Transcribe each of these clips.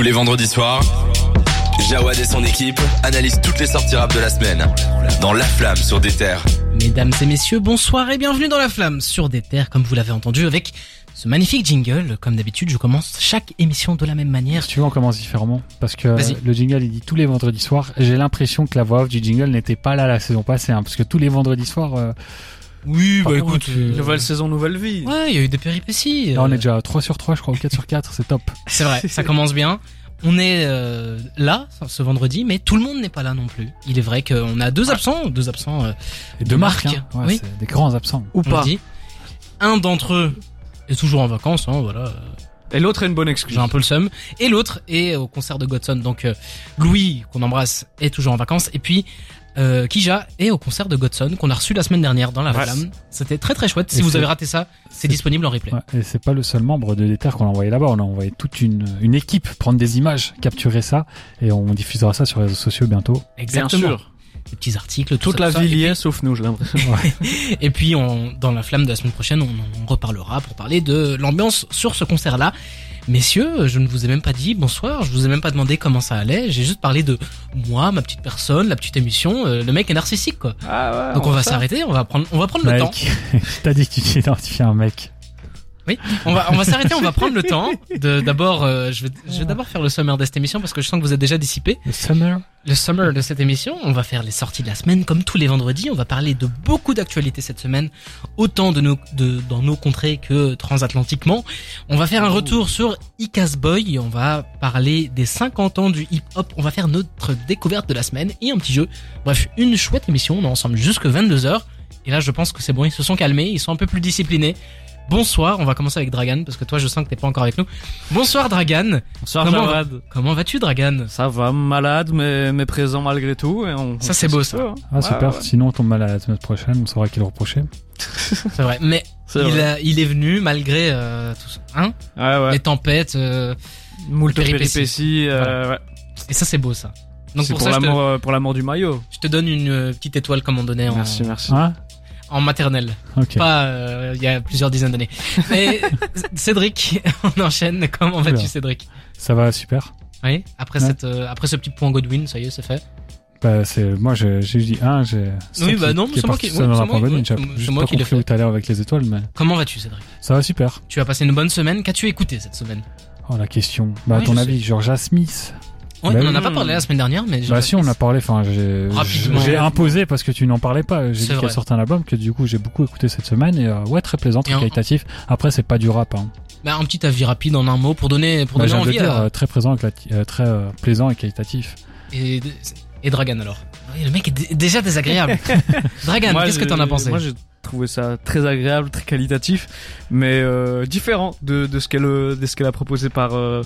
Tous les vendredis soirs, Jawad et son équipe analysent toutes les sorties rap de la semaine dans La Flamme sur des terres. Mesdames et messieurs, bonsoir et bienvenue dans La Flamme sur des terres, comme vous l'avez entendu, avec ce magnifique jingle. Comme d'habitude, je commence chaque émission de la même manière. Si tu veux, on commence différemment. Parce que le jingle, il dit tous les vendredis soirs. J'ai l'impression que la voix off du jingle n'était pas là la saison passée. Hein, parce que tous les vendredis soirs, euh, Oui, Par contre, euh, Nouvelle saison, nouvelle vie. Ouais, il y a eu des péripéties. là, on euh, est déjà à 3 sur 3, je crois, ou 4 sur 4. C'est top. C'est vrai, ça commence bien. On est euh, là ce vendredi, mais tout le monde n'est pas là non plus. Il est vrai qu'on a deux absents, deux absents. euh, Et De deux marques. marque, hein. Ouais, oui. C'est des grands absents. Ou on pas. dit. Un d'entre eux est toujours en vacances, hein, voilà. Et l'autre a une bonne excuse. J'ai un peu le seum. Et l'autre est au concert de Godson. Donc euh, Louis, qu'on embrasse, est toujours en vacances. Et puis euh, Kija est au concert de Godson qu'on a reçu la semaine dernière dans la Ouais. flamme. C'était très très chouette. Si Et vous avez raté ça, c'est disponible en replay. Ouais, et c'est pas le seul membre de l'Ether qu'on a envoyé là-bas. On a envoyé toute une, une équipe prendre des images, capturer ça. Et on diffusera ça sur les réseaux sociaux bientôt. Bien Exactement. sûr. Des petits articles, tout Toute ça, la ville y Et est, sauf nous, j'ai l'impression. puis- Et puis on, dans la flamme de la semaine prochaine, on en reparlera pour parler de l'ambiance sur ce concert-là. Messieurs, je ne vous ai même pas dit bonsoir, je vous ai même pas demandé comment ça allait, j'ai juste parlé de moi, ma petite personne, la petite émission, euh, le mec est narcissique quoi. Ah ouais. Donc on va s'arrêter, on va prendre, on va prendre le temps. Mec, t'as dit que tu t'identifiais un mec. Oui, on va, on va s'arrêter, on va prendre le temps de d'abord, euh, je vais, je vais d'abord faire le sommaire de cette émission parce que je sens que vous êtes déjà dissipé. Le summer? Le summer de cette émission, on va faire les sorties de la semaine comme tous les vendredis. On va parler de beaucoup d'actualités cette semaine, autant de nos, de, dans nos contrées que transatlantiquement. On va faire un retour sur Icas Boy. On va parler des 50 ans du hip hop. On va faire notre découverte de la semaine et un petit jeu. Bref, une chouette émission. On est ensemble jusque 22h. Et là, je pense que c'est bon. Ils se sont calmés. Ils sont un peu plus disciplinés. Bonsoir. On va commencer avec Dragan parce que toi, je sens que t'es pas encore avec nous. Bonsoir Dragan. Bonsoir, Comment. Comment vas-tu, Dragan? Ça va, malade, mais, mais présent malgré tout. Et on, Ça, c'est beau, ça. hein. Ah, super. ouais. Sinon, on tombe mal à la semaine prochaine. On saura qui le reprocher. C'est vrai. Mais il, vrai. a- il est venu malgré euh, tout ça. Hein? Ouais, ouais. les tempêtes. euh, Moult péripéties. péripéties. euh, ouais. et ça, c'est beau, ça. Donc C'est pour, te, euh, pour l'amour du maillot. je te donne une petite étoile comme on donnait en, Merci, merci. En maternelle. Pas euh, il y a plusieurs dizaines d'années. Mais Cédric, on enchaîne. Comment vas-tu. Cédric? Ça va super. Oui. Après Ouais. cette, euh, après ce petit point Godwin, ça y est, c'est fait. Bah, c'est, moi, j'ai, dit un, j'ai, Oui, bah non, c'est moi qui- c'est moi- oui, juste moi pas qui l'ai fait. tout à l'heure avec les étoiles, mais Comment vas-tu, Cédric? Ça va super. Tu as passé une bonne semaine? Qu'as-tu écouté cette semaine? Oh, la question. Bah, à ton avis, Georgia Smith. Bah On oui. en a pas parlé la semaine dernière, mais Bah, si, on a parlé, enfin, j'ai, Rapidement. j'ai imposé parce que tu n'en parlais pas. J'ai dit vrai. qu'elle sortait un album que du coup, j'ai beaucoup écouté cette semaine et, euh, ouais, très plaisant, très Et en- qualitatif. Après, c'est pas du rap, hein. Bah, un petit avis rapide en un mot pour donner, pour Bah, donner envie de dire, à, euh, très présent, euh, très euh, plaisant et qualitatif. Et, et Dragan alors Oui, Le mec est dé- déjà désagréable. Dragan, qu'est-ce que t'en as pensé? Moi, j'ai trouvé ça très agréable, très qualitatif, mais euh, différent de, de ce qu'elle de ce qu'elle a proposé par euh,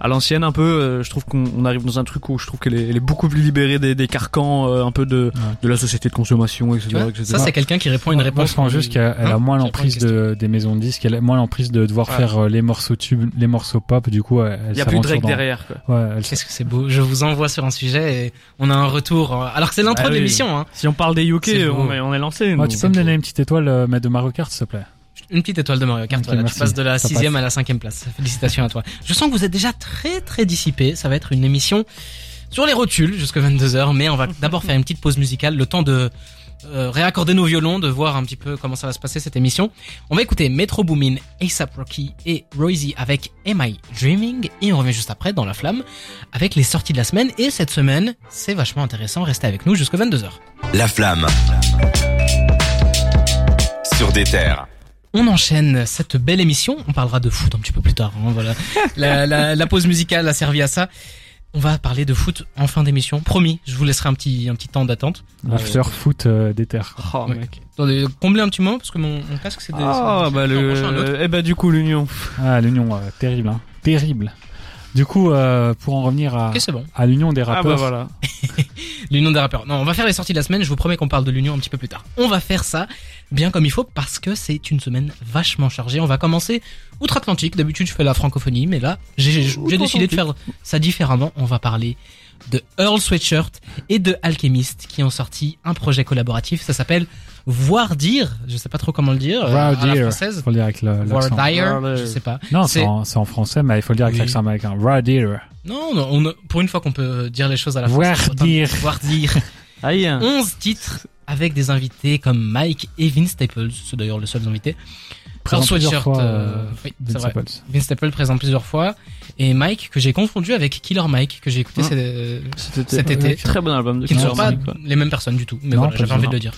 à l'ancienne un peu. euh, je trouve qu'on on arrive dans un truc où je trouve qu'elle est, elle est beaucoup plus libérée des, des carcans euh, un peu de Ouais. de la société de consommation, etc. Etc. ça c'est quelqu'un qui répond à une Moi, réponse. je pense juste qu'elle elle a Hein moins l'emprise de, des maisons de disques, elle a moins l'emprise de devoir Ouais. faire euh, les morceaux tubes, les morceaux pop, du coup, elle, Il y a plus de Drake dans- derrière. Quoi. Ouais, elle Qu'est-ce que c'est beau. Je vous envoie sur un sujet et on a un retour. Alors que c'est l'intro Ah de l'émission. Hein. Si on parle des UK, on est, on est lancé. Tu peux me donner une petite étoile, euh, mais de Mario Kart, s'il te plaît. Une petite étoile de Mario Kart. Ok, voilà, tu passes de la Ça sixième passe. à la cinquième place. Félicitations à toi. Je sens que vous êtes déjà très très dissipé. Ça va être une émission sur les rotules jusqu'à 22h. Mais on va d'abord faire une petite pause musicale. Le temps de euh, réaccorder nos violons, de voir un petit peu comment ça va se passer cette émission. On va écouter Metro Boomin, ASAP Rocky et Royzy avec Am I Dreaming? Et on revient juste après dans la flamme avec les sorties de la semaine et cette semaine c'est vachement intéressant restez avec nous jusqu'à 22h. La Flamme. Sur des terres. On enchaîne cette belle émission, on parlera de foot un petit peu plus tard, hein, voilà. La, la, la pause musicale a servi à ça. On va parler de foot en fin d'émission, promis, je vous laisserai un petit, un petit temps d'attente. L'after foot euh, des terres. Oh, Ouais. mec. Attendez, comblez un petit moment parce que mon, mon casque c'est des... Ah bah le, eh bah du coup l'union. Ah, l'union, euh, terrible, hein. Terrible. Du coup, euh, pour en revenir à, bon. à l'union des Ah rappeurs, bah voilà. L'union des rappeurs. Non, on va faire les sorties de la semaine. Je vous promets qu'on parle de l'union un petit peu plus tard. On va faire ça bien comme il faut parce que c'est une semaine vachement chargée. On va commencer outre-Atlantique. D'habitude, je fais la francophonie, mais là, j'ai décidé de faire ça différemment. On va parler de Earl Sweatshirt et de Alchemist qui ont sorti un projet collaboratif. Ça s'appelle voir dire, je sais pas trop comment le dire, euh, Voir la dire. française. Faut le dire avec le- Voir l'accent. dire, Voir je sais pas. Non, C'est- en, français, mais il faut le dire avec Oui. l'accent américain. Voir dire. Non, non, on pour une fois qu'on peut dire les choses à la Voir française. autant- dire. Voir dire. Aïe. 11 titres avec des invités comme Mike et Vince Staples, c'est d'ailleurs les seuls invités. Présent Earl plusieurs Sweatshirt, fois, euh, euh, oui, Vince. Staples. Vince Staples présent plusieurs fois et Mike que j'ai confondu avec Killer Mike que j'ai écouté Ah. cet, Cet Cet été. Très bon album de qui ne sont Killer pas Mike, les mêmes personnes du tout. Mais Non, voilà, j'avais envie de le dire.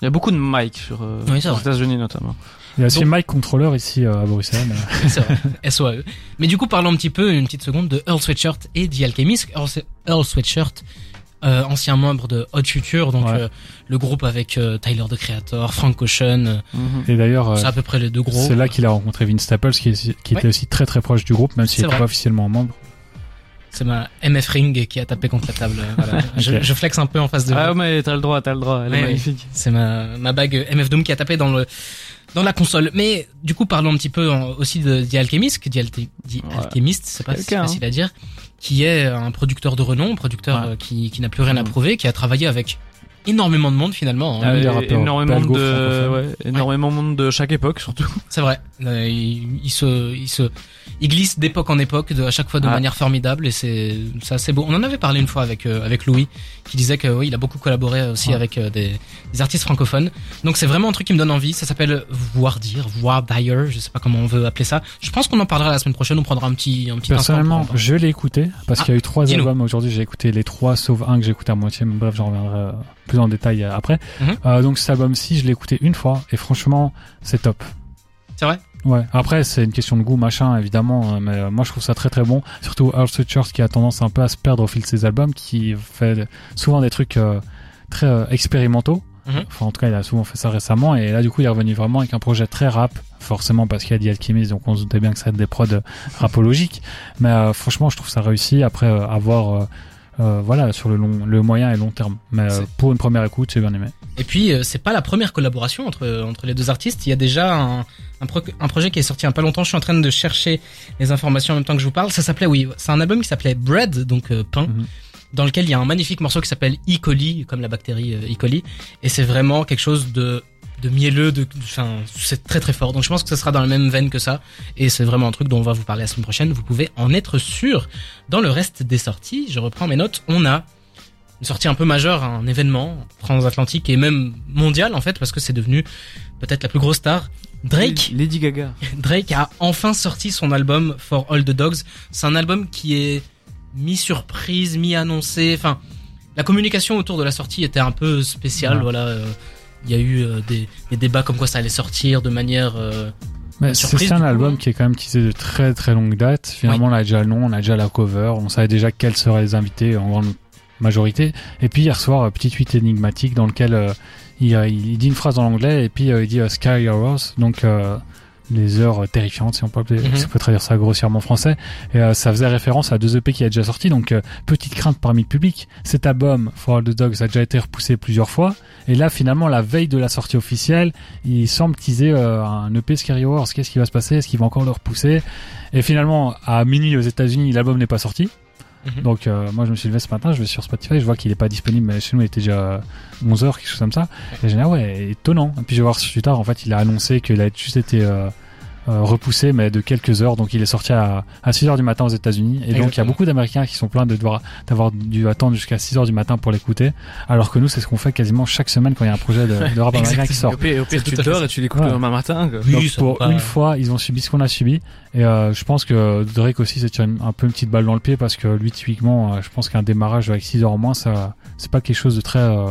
Il y a beaucoup de Mike sur euh, Oui, aux. États-Unis notamment. Il y a aussi Donc- Mike Controller ici euh, à Bruxelles. C'est vrai. SOAE. Mais du coup, parlons un petit peu, une petite seconde, de Earl Sweatshirt et The Alchemist. Earl, Earl Sweatshirt, euh, ancien membre de Hot Future, donc Ouais. euh, le groupe avec euh, Tyler the Creator, Frank Ocean, euh, Mhm. Et d'ailleurs, euh, c'est à peu près les deux gros. c'est là qu'il a rencontré Vince Staples, qui, est- qui était aussi très très proche du groupe, même s'il n'était pas officiellement membre. C'est ma MF Ring qui a tapé contre la table. euh, Voilà. je, je flex un peu en face de Ah vous. mais t'as le droit, t'as le droit. Elle Ouais, est magnifique. C'est ma, ma bague MF Doom qui a tapé dans le dans la console. Mais du coup, parlons un petit peu en- aussi de The Alchemist, que The, Alti- The Ouais. Alchemist, c'est pas facile à dire, qui est un producteur de renom, un producteur Ouais. euh, qui, qui n'a plus rien à Mm. prouver, qui a travaillé avec énormément de monde finalement. hein. Ah, des Euh, rappeurs énormément de, ouais, énormément de monde de chaque époque surtout. C'est vrai. Euh, il, il se, il se, il glisse d'époque en époque, de à chaque fois de Ah. manière formidable, et c'est, c'est assez beau. On en avait parlé une fois avec euh, avec Louis, qui disait que oui, il a beaucoup collaboré aussi Ouais. avec euh, des, des artistes francophones. Donc c'est vraiment un truc qui me donne envie. Ça s'appelle Voir dire, Voir dire, je sais pas comment on veut appeler ça. Je pense qu'on en parlera la semaine prochaine. On prendra un petit, un petit Personnellement, je l'ai écouté parce Ah, qu'il y a eu trois albums aujourd'hui. J'ai écouté les trois, sauf un que j'ai écouté à moitié. Mais bref, j'en reviendrai euh, plus en détail euh, après. Mhm. Euh, donc cet album-ci, je l'ai écouté une fois et franchement, c'est top. C'est vrai. Ouais. Après, c'est une question de goût, machin, évidemment, euh, mais euh, moi je trouve ça très très bon. Surtout Earl Sweatshirt qui a tendance un peu à se perdre au fil de ses albums, qui fait souvent des trucs euh, très euh, expérimentaux. Mhm. Enfin, en tout cas, il a souvent fait ça récemment. Et là, du coup, il est revenu vraiment avec un projet très rap, forcément parce qu'il y a The Alchemist, donc on se doutait bien que ça va être des prods rapologiques. Mais euh, franchement, je trouve ça réussi. Après, avoir, voilà, sur le long, le moyen et long terme. Mais euh, pour une première écoute, j'ai bien aimé. Et puis euh, c'est pas la première collaboration entre entre les deux artistes. Il y a déjà un un, pro- un projet qui est sorti il y a pas longtemps. Je suis en train de chercher les informations en même temps que je vous parle. Ça s'appelait oui, c'est un album qui s'appelait Bread, donc euh, pain. Mhm. Dans lequel il y a un magnifique morceau qui s'appelle E. coli, comme la bactérie euh, E. coli, et c'est vraiment quelque chose de de mielleux, de, enfin, c'est très très fort. Donc je pense que ce sera dans la même veine que ça, et c'est vraiment un truc dont on va vous parler la semaine prochaine. Vous pouvez en être sûr. Dans le reste des sorties, je reprends mes notes. On a une sortie un peu majeure, un événement transatlantique et même mondial en fait, parce que c'est devenu peut-être la plus grosse star. Drake, Lady Gaga. Drake a enfin sorti son album For All the Dogs. C'est un album qui est mi-surprise, mi-annoncé. Enfin, la communication autour de la sortie était un peu spéciale. Ouais. Voilà, euh, il y a eu euh, des, des débats comme quoi ça allait sortir de manière. euh, c'est un album qui est quand même teasé de très très longue date. Finalement, on a déjà le nom, on a déjà la cover, on savait déjà quels seraient les invités en grande majorité. Et puis hier soir, un petit tweet énigmatique dans lequel euh, il, euh, il dit une phrase en anglais et puis euh, il dit euh, Sky Hours, donc les heures terrifiantes, si on peut, appeler- Mhm. si on peut traduire ça grossièrement en français. Et euh, ça faisait référence à deux EP qui a déjà sorti, donc euh, petite crainte parmi le public. Cet album, For All the Dogs, a déjà été repoussé plusieurs fois. Et là, finalement, la veille de la sortie officielle, il semble teaser euh, un EP Scary Wars. Qu'est-ce qui va se passer? Est-ce qu'il va encore le repousser? Et finalement, à minuit aux États-Unis, l'album n'est pas sorti. Mhm. Donc, euh, moi, je me suis levé ce matin, je vais sur Spotify, je vois qu'il est pas disponible, mais chez nous, il était déjà 11h, quelque chose comme ça. Et j'ai dit, ah ouais, étonnant. Et puis, je vais voir plus tard, en fait, il a annoncé qu'il a juste été euh, repoussé, mais de quelques heures. Donc, il est sorti à, à 6h du matin aux États-Unis. Et donc, il y a beaucoup d'Américains qui sont pleins de devoir, d'avoir dû attendre jusqu'à 6h du matin pour l'écouter. Alors que nous, c'est ce qu'on fait quasiment chaque semaine quand il y a un projet de, de rap américain qui sort. Au pire, au pire, tu tout à fait dors et tu l'écoutes Ouais. le lendemain matin. quoi. Oui, Donc, pour une fois, ils ont subi ce qu'on a subi. Et euh, je pense que Drake aussi, c'est une- un peu une petite balle dans le pied parce que lui, typiquement, euh, je pense qu'un démarrage avec 6 heures en moins, ça, c'est pas quelque chose de très, euh,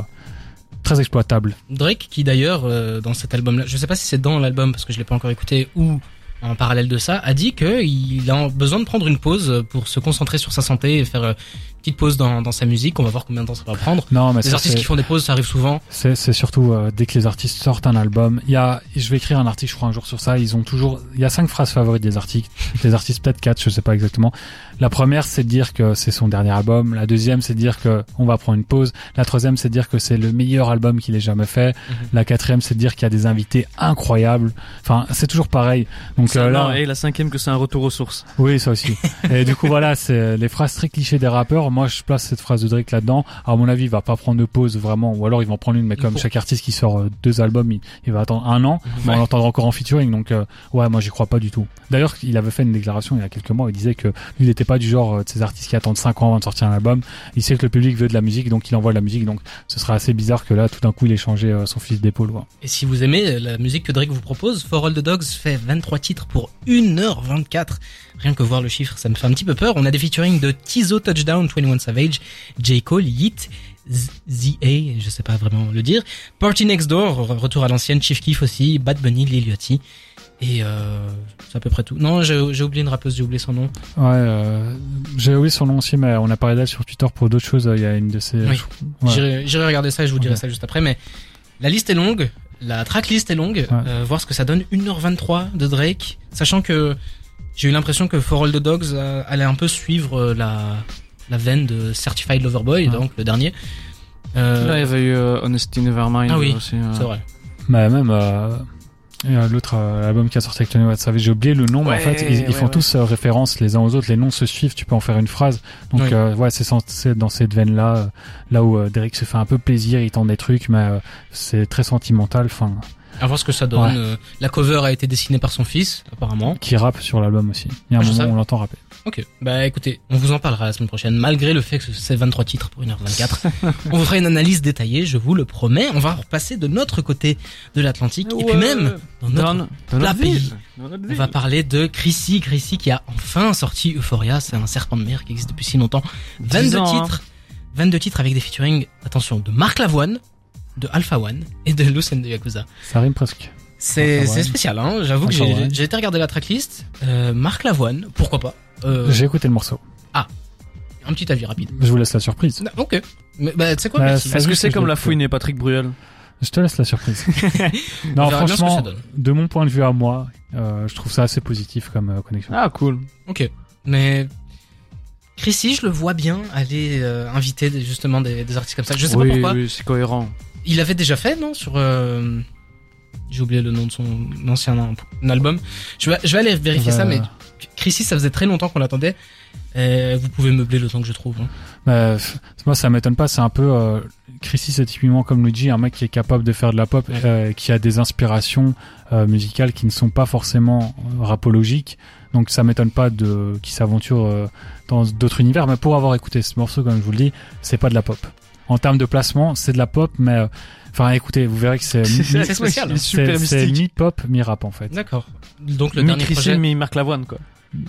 très exploitable. Drake qui d'ailleurs euh, dans cet album là je sais pas si c'est dans l'album parce que je l'ai pas encore écouté ou en parallèle de ça a dit qu'il a besoin de prendre une pause pour se concentrer sur sa santé et faire euh, petite pause dans, dans sa musique on va voir combien de temps ça va prendre Non, mais les ça, artistes qui font des pauses ça arrive souvent c'est, c'est surtout euh, dès que les artistes sortent un album. Il y a, je vais écrire un article, je crois, un jour sur ça. Ils ont toujours, il y a cinq phrases favorites des artistes, des artistes peut-être quatre, je sais pas exactement. La première, c'est de dire que c'est son dernier album. La deuxième, c'est de dire que on va prendre une pause. La troisième, c'est de dire que c'est le meilleur album qu'il ait jamais fait. Mhm. La quatrième, c'est de dire qu'il y a des invités incroyables. Enfin, c'est toujours pareil. Donc Donc euh, là, Non, et la cinquième que c'est un retour aux sources. oui, ça aussi. et du coup, voilà, c'est les phrases très clichés des rappeurs. Moi, je place cette phrase de Drake là-dedans. À mon avis, il va pas prendre de pause vraiment, ou alors ils vont prendre une. Mais comme chaque artiste qui sort euh, deux albums, il, il va attendre un an. Mais Ouais. on l'entendra encore en featuring. Donc, euh, ouais, moi, j'y crois pas du tout. D'ailleurs, il avait fait une déclaration il y a quelques mois. Il disait que lui, il n'était pas du genre euh, de ces artistes qui attendent cinq ans avant de sortir un album. Il sait que le public veut de la musique, donc il envoie de la musique. Donc, ce serait assez bizarre que là, tout d'un coup, il ait changé euh, son fils d'épaule. Et si vous aimez la musique que Drake vous propose, For All the Dogs fait 23 titres pour 1h24. Rien que voir le chiffre, ça me fait un petit peu peur. On a des featuring de Tizo Touchdown, 21 Savage, J. Cole, Yeet, Z.A., je sais pas vraiment le dire, Party Next Door, re- retour à l'ancienne, Chief Keef aussi, Bad Bunny, Lil Yachty. Et euh, c'est à peu près tout. Non, j'ai oublié une rappeuse, j'ai oublié son nom. Ouais, euh, j'ai oublié son nom aussi, mais on a parlé d'elle sur Twitter pour d'autres choses. Il y a une de ses. Oui. Ouais. J'irai regarder ça et je vous dirai ça juste après. Mais la liste est longue, la tracklist est longue. Euh, voir ce que ça donne. 1h23 de Drake, sachant que j'ai eu l'impression que For All the Dogs euh, allait un peu suivre euh, la la veine de Certified Lover Boy, Ouais. donc le dernier. Euh, Là, il y avait eu euh, Honesty Nevermind Ah oui, aussi. euh. c'est vrai. Mais même euh, euh, l'autre euh, album qui a sorti avec Tony Watt Savage, j'ai oublié le nom, mais en fait ils, ils ouais, font ouais. tous euh, référence les uns aux autres, les noms se suivent, tu peux en faire une phrase. Donc Oui. euh, ouais, c'est censé être dans cette veine là, là où euh, Derek se fait un peu plaisir, il tente des trucs, mais euh, c'est très sentimental, enfin, À voir ce que ça donne. Ouais. Euh, la cover a été dessinée par son fils, apparemment. qui rappe sur l'album aussi. Il y a un Ah, moment où on l'entend rapper. Ok, bah écoutez, on vous en parlera la semaine prochaine, malgré le fait que c'est 23 titres pour 1h24. on vous fera une analyse détaillée, je vous le promets. On va repasser de notre côté de l'Atlantique, et puis même dans notre Dans, dans notre ville. pays. Dans notre On va parler de Chrissy, Chrissy qui a enfin sorti Euphoria, c'est un serpent de mer qui existe depuis si longtemps. 22 10 ans, hein. titres, 22 titres avec des featuring, attention, de Marc Lavoine, de Alpha One et de Lucen de Yakuza. Ça rime presque. C'est spécial, hein. j'avoue que j'ai été regarder la tracklist. Euh, Marc Lavoine, pourquoi pas euh, J'ai écouté le morceau. Un petit avis rapide. Je vous laisse la surprise. Non, ok. Mais bah, tu sais quoi, Bah, Est-ce que c'est comme la fouine et Patrick Bruel Je te laisse la surprise. On non, franchement, de mon point de vue à moi, euh, je trouve ça assez positif comme euh, connexion. Ah, cool. Ok. Mais Chrissy, je le vois bien aller euh, inviter des- justement des, des artistes comme ça. Je sais oui, pas pourquoi. oui, c'est cohérent. Il avait déjà fait, non Sur. euh, J'ai oublié le nom de son ancien album. Je vais, je vais aller vérifier Bah, ça, mais Chrissy, ça faisait très longtemps qu'on l'attendait. Euh, vous pouvez meubler le temps que je trouve. hein. Bah, moi, ça m'étonne pas. C'est un peu. Euh, Chrissy, c'est typiquement comme Luigi, un mec qui est capable de faire de la pop, Ouais. euh, qui a des inspirations euh, musicales qui ne sont pas forcément euh, rapologiques. Donc, ça m'étonne pas de qu'il s'aventure euh, dans d'autres univers. Mais pour avoir écouté ce morceau, comme je vous le dis, c'est pas de la pop. En termes de placement, c'est de la pop, mais euh, enfin, écoutez, vous verrez que c'est spécial, hein. c'est mi-pop, mi-rap en fait. D'accord. Donc le Mi dernier projet. mi Marc Lavoine, quoi.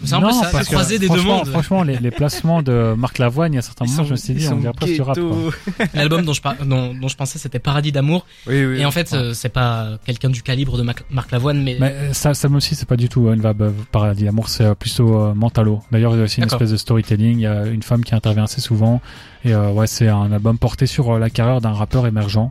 C'est un peu ça, parce que des deux franchement- mondes. Franchement, les, les placements de Marc Lavoine, il y a certains moments, je me suis dit, on dirait presque du rap. L'album dont je par- dont, dont je pensais c'était Paradis d'amour. Oui, oui. Et en fait, euh, c'est pas quelqu'un du calibre de Mac- Marc Lavoine, mais, Mais euh, ça, ça aussi, c'est pas du tout euh, une vibe paradis d'amour, c'est plutôt euh, mentalo. D'ailleurs, il y a aussi une espèce de storytelling. Il y a une femme qui intervient assez souvent. Et euh, ouais, c'est un album porté sur euh, la carrière d'un rappeur émergent.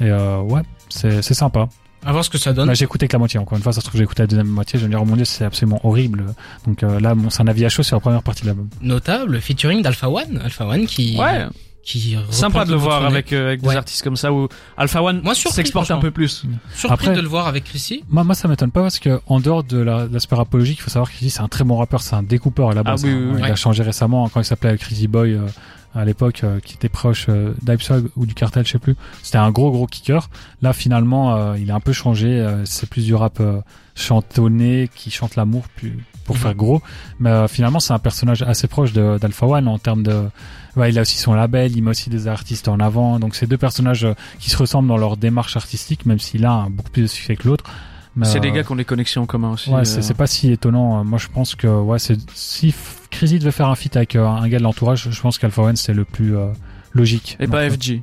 Et euh, ouais, c'est sympa. À voir ce que ça donne. Bah, j'ai écouté que la moitié. Encore une fois, ça se trouve, j'ai écouté la deuxième moitié. Je vais me dire, oh mon dieu, c'est absolument horrible. Donc euh, là, bon, c'est un avis à chaud sur la première partie de l'album. Notable featuring d'Alpha One, Alpha One qui Ouais, qui sympa de le voir avec, euh, avec Ouais. des artistes comme ça où Alpha One Moi, surpris, s'exporte un peu plus. Surpris Après- de le voir avec Chrissy. Moi, moi, ça m'étonne pas parce que en dehors de la- de l'aspect rapologique, il faut savoir qu'il c'est un très bon rappeur, c'est un découpeur à la base. Ah oui, hein. oui, oui. Il Ouais. a changé récemment quand il s'appelait Crazy Boy euh, à l'époque, euh, qui était proche euh, d'Ipsog ou du Cartel, je sais plus. C'était un gros gros kicker. Là, finalement, euh, il a un peu changé. euh, c'est plus du rap euh, chantonné qui chante l'amour pour Mhm. faire gros. Mais euh, finalement, c'est un personnage assez proche d'Alpha One en termes de. Ouais, il a aussi son label, il met aussi des artistes en avant. Donc, c'est deux personnages qui se ressemblent dans leur démarche artistique, même s'il a un beaucoup plus de succès que l'autre. C'est euh, des gars qui ont des connexions en commun aussi. Ouais, c'est pas si étonnant. Moi, je pense que ouais, c'est si Crazy devait faire un feat avec euh, un gars de l'entourage, je pense qu'Alpha One c'est le plus euh, logique. Et pas euh, FG.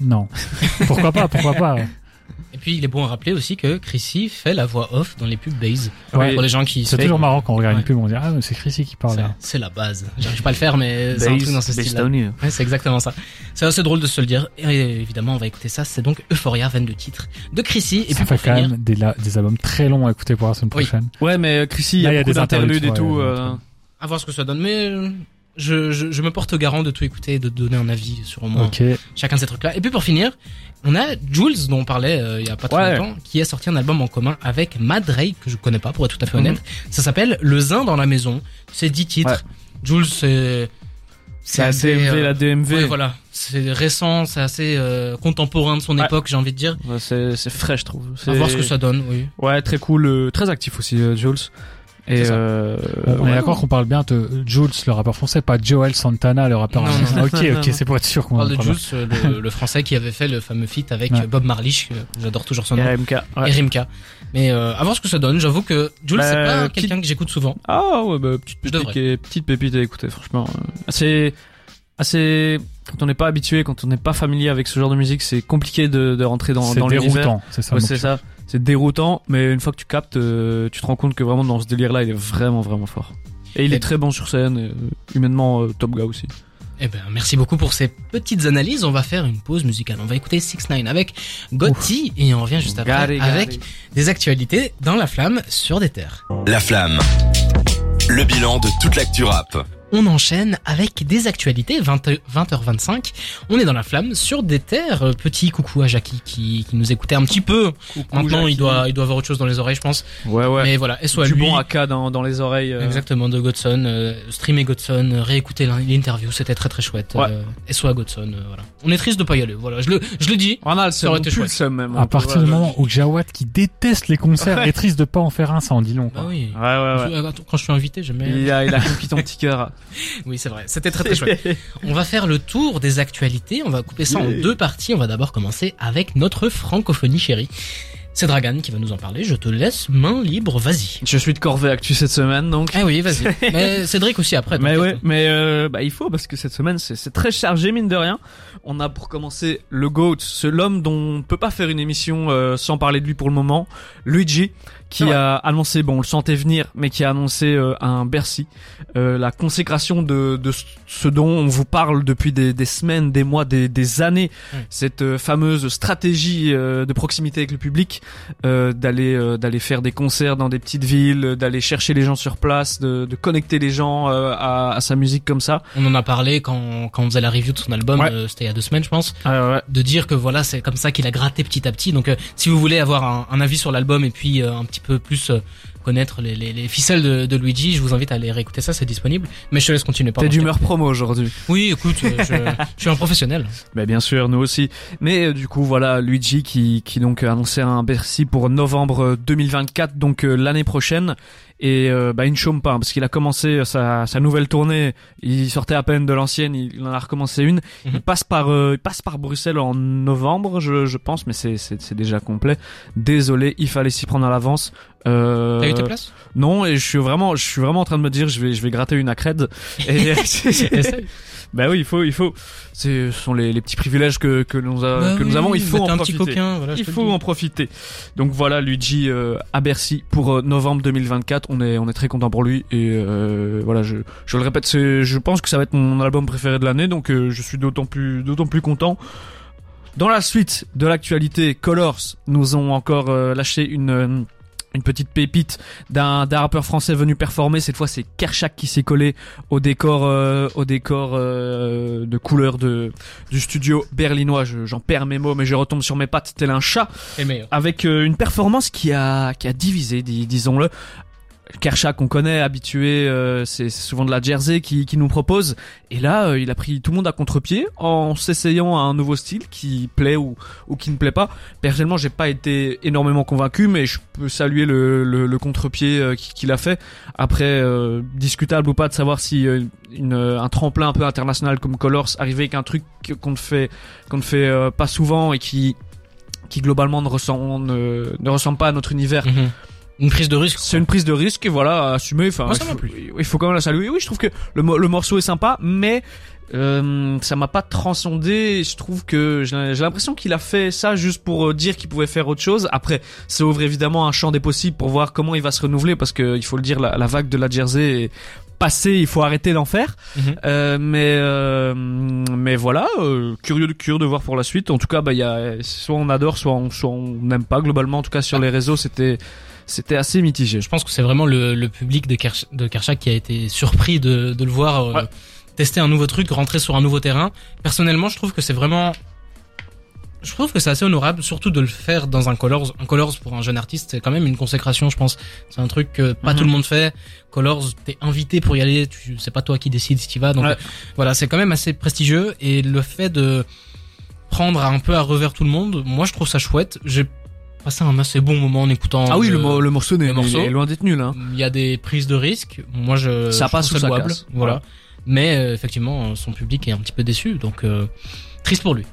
Non. pourquoi pas Pourquoi pas. Et puis il est bon à rappeler aussi que Chrissy fait la voix off dans les pubs Base. Ouais. Pour les gens qui C'est toujours marrant quand on regarde Ouais. une pub, on dit ah mais c'est Crazy qui parle. C'est- là. C'est la base. J'arrive pas à le faire, mais c'est un truc dans ce style-là. you. Ouais, c'est exactement ça. C'est assez drôle de se le dire. Et évidemment, on va écouter ça. C'est donc Euphoria, 22 titres de Chrissy. Et ça puis fait pour quand finir, même des, la- des albums très longs à écouter pour la semaine Oui. prochaine. Ouais, mais euh, Chrissy, il y Là, a beaucoup des d'interludes et tout. euh. À voir ce que ça donne. Mais euh, je, je, je me porte garant de tout écouter et de donner un avis sur au moins Ok. chacun de ces trucs-là. Et puis pour finir, on a Jules, dont on parlait euh, il y a pas trop Ouais. longtemps, qui a sorti un album en commun avec Mad Ray, que je connais pas pour être tout à fait Mhm. honnête. Ça s'appelle Le Zin dans la maison. C'est 10 titres. Ouais. Jules, c'est... C'est la assez, DMV, euh, la DMV. ouais, voilà. C'est récent, c'est assez euh, contemporain de son Ouais. époque, j'ai envie de dire. Ouais, c'est c'est frais, je trouve. À voir ce que ça donne, oui. Ouais, très cool, euh, très actif aussi, euh, Jules. Et euh, On est ouais. d'accord qu'on parle bien de Jules, le rappeur français, pas Joel Santana, le rappeur Non, Ok, non, ok, c'est pour être sûr On qu'on parle de parle Jules, le, le français qui avait fait le fameux feat avec Ouais. Bob Marlich, que j'adore toujours son nom, RMK. ouais. et Rimka. Mais euh, à voir ce que ça donne, j'avoue que Jules, Bah, c'est pas petite- quelqu'un que j'écoute souvent. Ah ouais, bah, petite pépite, est- petite pépite à écouter, franchement. Assez, assez, quand on n'est pas habitué, quand on n'est pas familier avec ce genre de musique, c'est compliqué de, de rentrer dans, dans l'univers. déroutant, c'est ça. Ouais, c'est ça. C'est déroutant, mais une fois que tu captes, euh, tu te rends compte que vraiment dans ce délire-là, il est vraiment, vraiment fort. Et il Et- est très bon sur scène, et, euh, humainement euh, top gars aussi. Eh ben, merci beaucoup pour ces petites analyses. On va faire une pause musicale. On va écouter 6 9 avec Gotti et on revient juste après avec des actualités dans la flamme sur des terres. La flamme. Le bilan de toute l'actu rap. On enchaîne avec des actualités 20, 20h25. On est dans la flamme sur des terres. Euh, Petit coucou à Jackie qui, qui nous écoutait un petit peu. Maintenant, il doit, il doit avoir autre chose dans les oreilles, je pense. Ouais, ouais. Mais voilà, SO à du lui. bon AK dans, dans les oreilles. euh, Exactement, de Godson, euh, streamer Godson, euh, réécouter l'in- l'interview, c'était très très chouette. Ouais. Euh, SO à Godson, euh, voilà. On est triste de pas y aller, voilà, je le, je le dis. On a le Ça aurait seum, chouette. seum même. À partir Ouais, du moment où Jawad, qui déteste les concerts, Ouais. est triste de pas en faire un, ça en dit long. Bah quoi. oui. Ouais, ouais, ouais. Attends, Quand je suis invité, j'aime bien. Il a, il a conquis ton petit cœur. Oui, c'est vrai. C'était très très chouette. On va faire le tour des actualités. On va couper ça en deux parties. On va d'abord commencer avec notre francophonie chérie. C'est Dragan qui va nous en parler. Je te laisse main libre. Vas-y. Je suis de corvée actu cette semaine, donc. Ah oui, vas-y. Mais Cédric aussi après. Mais ouais, mais euh, bah, il faut parce que cette semaine c'est très chargé mine de rien. On a pour commencer le GOAT, ce l'homme dont on peut pas faire une émission euh, sans parler de lui pour le moment, Luigi, qui a annoncé, bon on le sentait venir, mais qui a annoncé euh, un Bercy, euh, la consécration de, de ce dont on vous parle depuis des, des semaines, des mois, des, des années, cette euh, fameuse stratégie euh, de proximité avec le public, euh, d'aller euh, d'aller faire des concerts dans des petites villes, d'aller chercher les gens sur place, de, de connecter les gens euh, à, à sa musique comme ça. On en a parlé quand, quand on faisait la review de son album. Ouais. euh, C'était il y a deux semaines, je pense. ouais. de dire que voilà c'est comme ça qu'il a gratté petit à petit donc euh, si vous voulez avoir un, un avis sur l'album et puis euh, un petit peu plus euh, connaître les, les, les ficelles de, de Luigi je vous invite à aller réécouter ça c'est disponible mais je te laisse continuer T'es d'humeur promo aujourd'hui. oui écoute euh, je, je suis un professionnel Bah bien sûr, nous aussi. Mais euh, du coup, voilà, Luigi qui, qui donc a annoncé un Bercy pour novembre euh, 2024, donc euh, l'année prochaine. Et euh, bah, il ne chôme pas, hein, parce qu'il a commencé sa, sa nouvelle tournée, il sortait à peine de l'ancienne, il en a recommencé une. Mhm. Il passe par euh, il passe par Bruxelles en novembre, je, je pense, mais c'est, c'est, c'est déjà complet. Désolé, il fallait s'y prendre à l'avance. Euh, t'as eu tes places? Non, et je suis vraiment, je suis vraiment en train de me dire, je vais, je vais gratter une accrède. Et. bah oui, il faut, il faut. Ce sont les, les petits privilèges que, que nous, a- Bah que nous oui, avons. Il faut en profiter. coquin voilà, je il faut en profiter. Donc voilà, Luigi euh, à Bercy pour euh, novembre 2024. On est, on est très content pour lui. Et euh, voilà, je, je le répète, c'est, je pense que ça va être mon album préféré de l'année. Donc euh, je suis d'autant plus, d'autant plus content. Dans la suite de l'actualité, Colors nous ont encore euh, lâché une. Une petite pépite d'un rappeur français venu performer. Cette fois, c'est Kershak qui s'est collé au décor, euh, au décor euh, de couleur de du studio berlinois. Je- J'en perds mes mots, mais je retombe sur mes pattes tel un chat Et avec euh, une performance qui a qui a divisé, dis- disons-le. Kershak, on connaît, habitué, euh, c'est souvent de la Jersey qui, qui nous propose. Et là, euh, il a pris tout le monde à contre-pied en s'essayant à un nouveau style qui plaît ou, ou qui ne plaît pas. Personnellement, j'ai pas été énormément convaincu, mais je peux saluer le, le, le contre-pied euh, qui- qu'il a fait. Après, euh, discutable ou pas de savoir si une, un tremplin un peu international comme Colors arrivait avec un truc qu'on ne fait qu'on ne fait pas souvent et qui qui globalement ne ressemble ne, ne ressemble pas à notre univers. Mhm. Une prise de risque C'est une prise de risque et voilà, assumer. Enfin, Moi, ça il, faut, plu. il faut quand même la saluer. Oui, je trouve que le, mo- le morceau est sympa, mais euh, ça m'a pas transcendé. Je trouve que j'ai l'impression qu'il a fait ça juste pour euh, dire qu'il pouvait faire autre chose. Après, ça ouvre évidemment un champ des possibles pour voir comment il va se renouveler parce que il faut le dire, la, la vague de la Jersey est passée. Il faut arrêter d'en faire. Mhm. Euh, mais euh, mais voilà, euh, curieux de curieux de voir pour la suite. En tout cas, bah il y a soit on adore, soit on soit on n'aime pas. Globalement, en tout cas sur les réseaux, c'était c'était assez mitigé. je pense que c'est vraiment le, le public de, Kersh, de Kershak qui a été surpris de, de le voir euh, Ouais. tester un nouveau truc, rentrer sur un nouveau terrain. Personnellement, je trouve que c'est vraiment je trouve que c'est assez honorable, surtout de le faire dans un Colors. Un Colors pour un jeune artiste, c'est quand même une consécration, je pense. C'est un truc que pas Mhm. tout le monde fait. Colors, t'es invité pour y aller, tu, c'est pas toi qui décides si tu vas. Donc Ouais. euh, voilà, c'est quand même assez prestigieux. Et le fait de prendre un peu à revers tout le monde, moi je trouve ça chouette. J'ai passé un assez bon moment en écoutant. Ah oui, le, mo- le morceau n'est le morceau. il est loin d'être nul. Hein. Il y a des prises de risques. Moi, je Ça je passe ou ça louable. casse. Voilà. Mais euh, effectivement, son public est un petit peu déçu, donc euh, triste pour lui.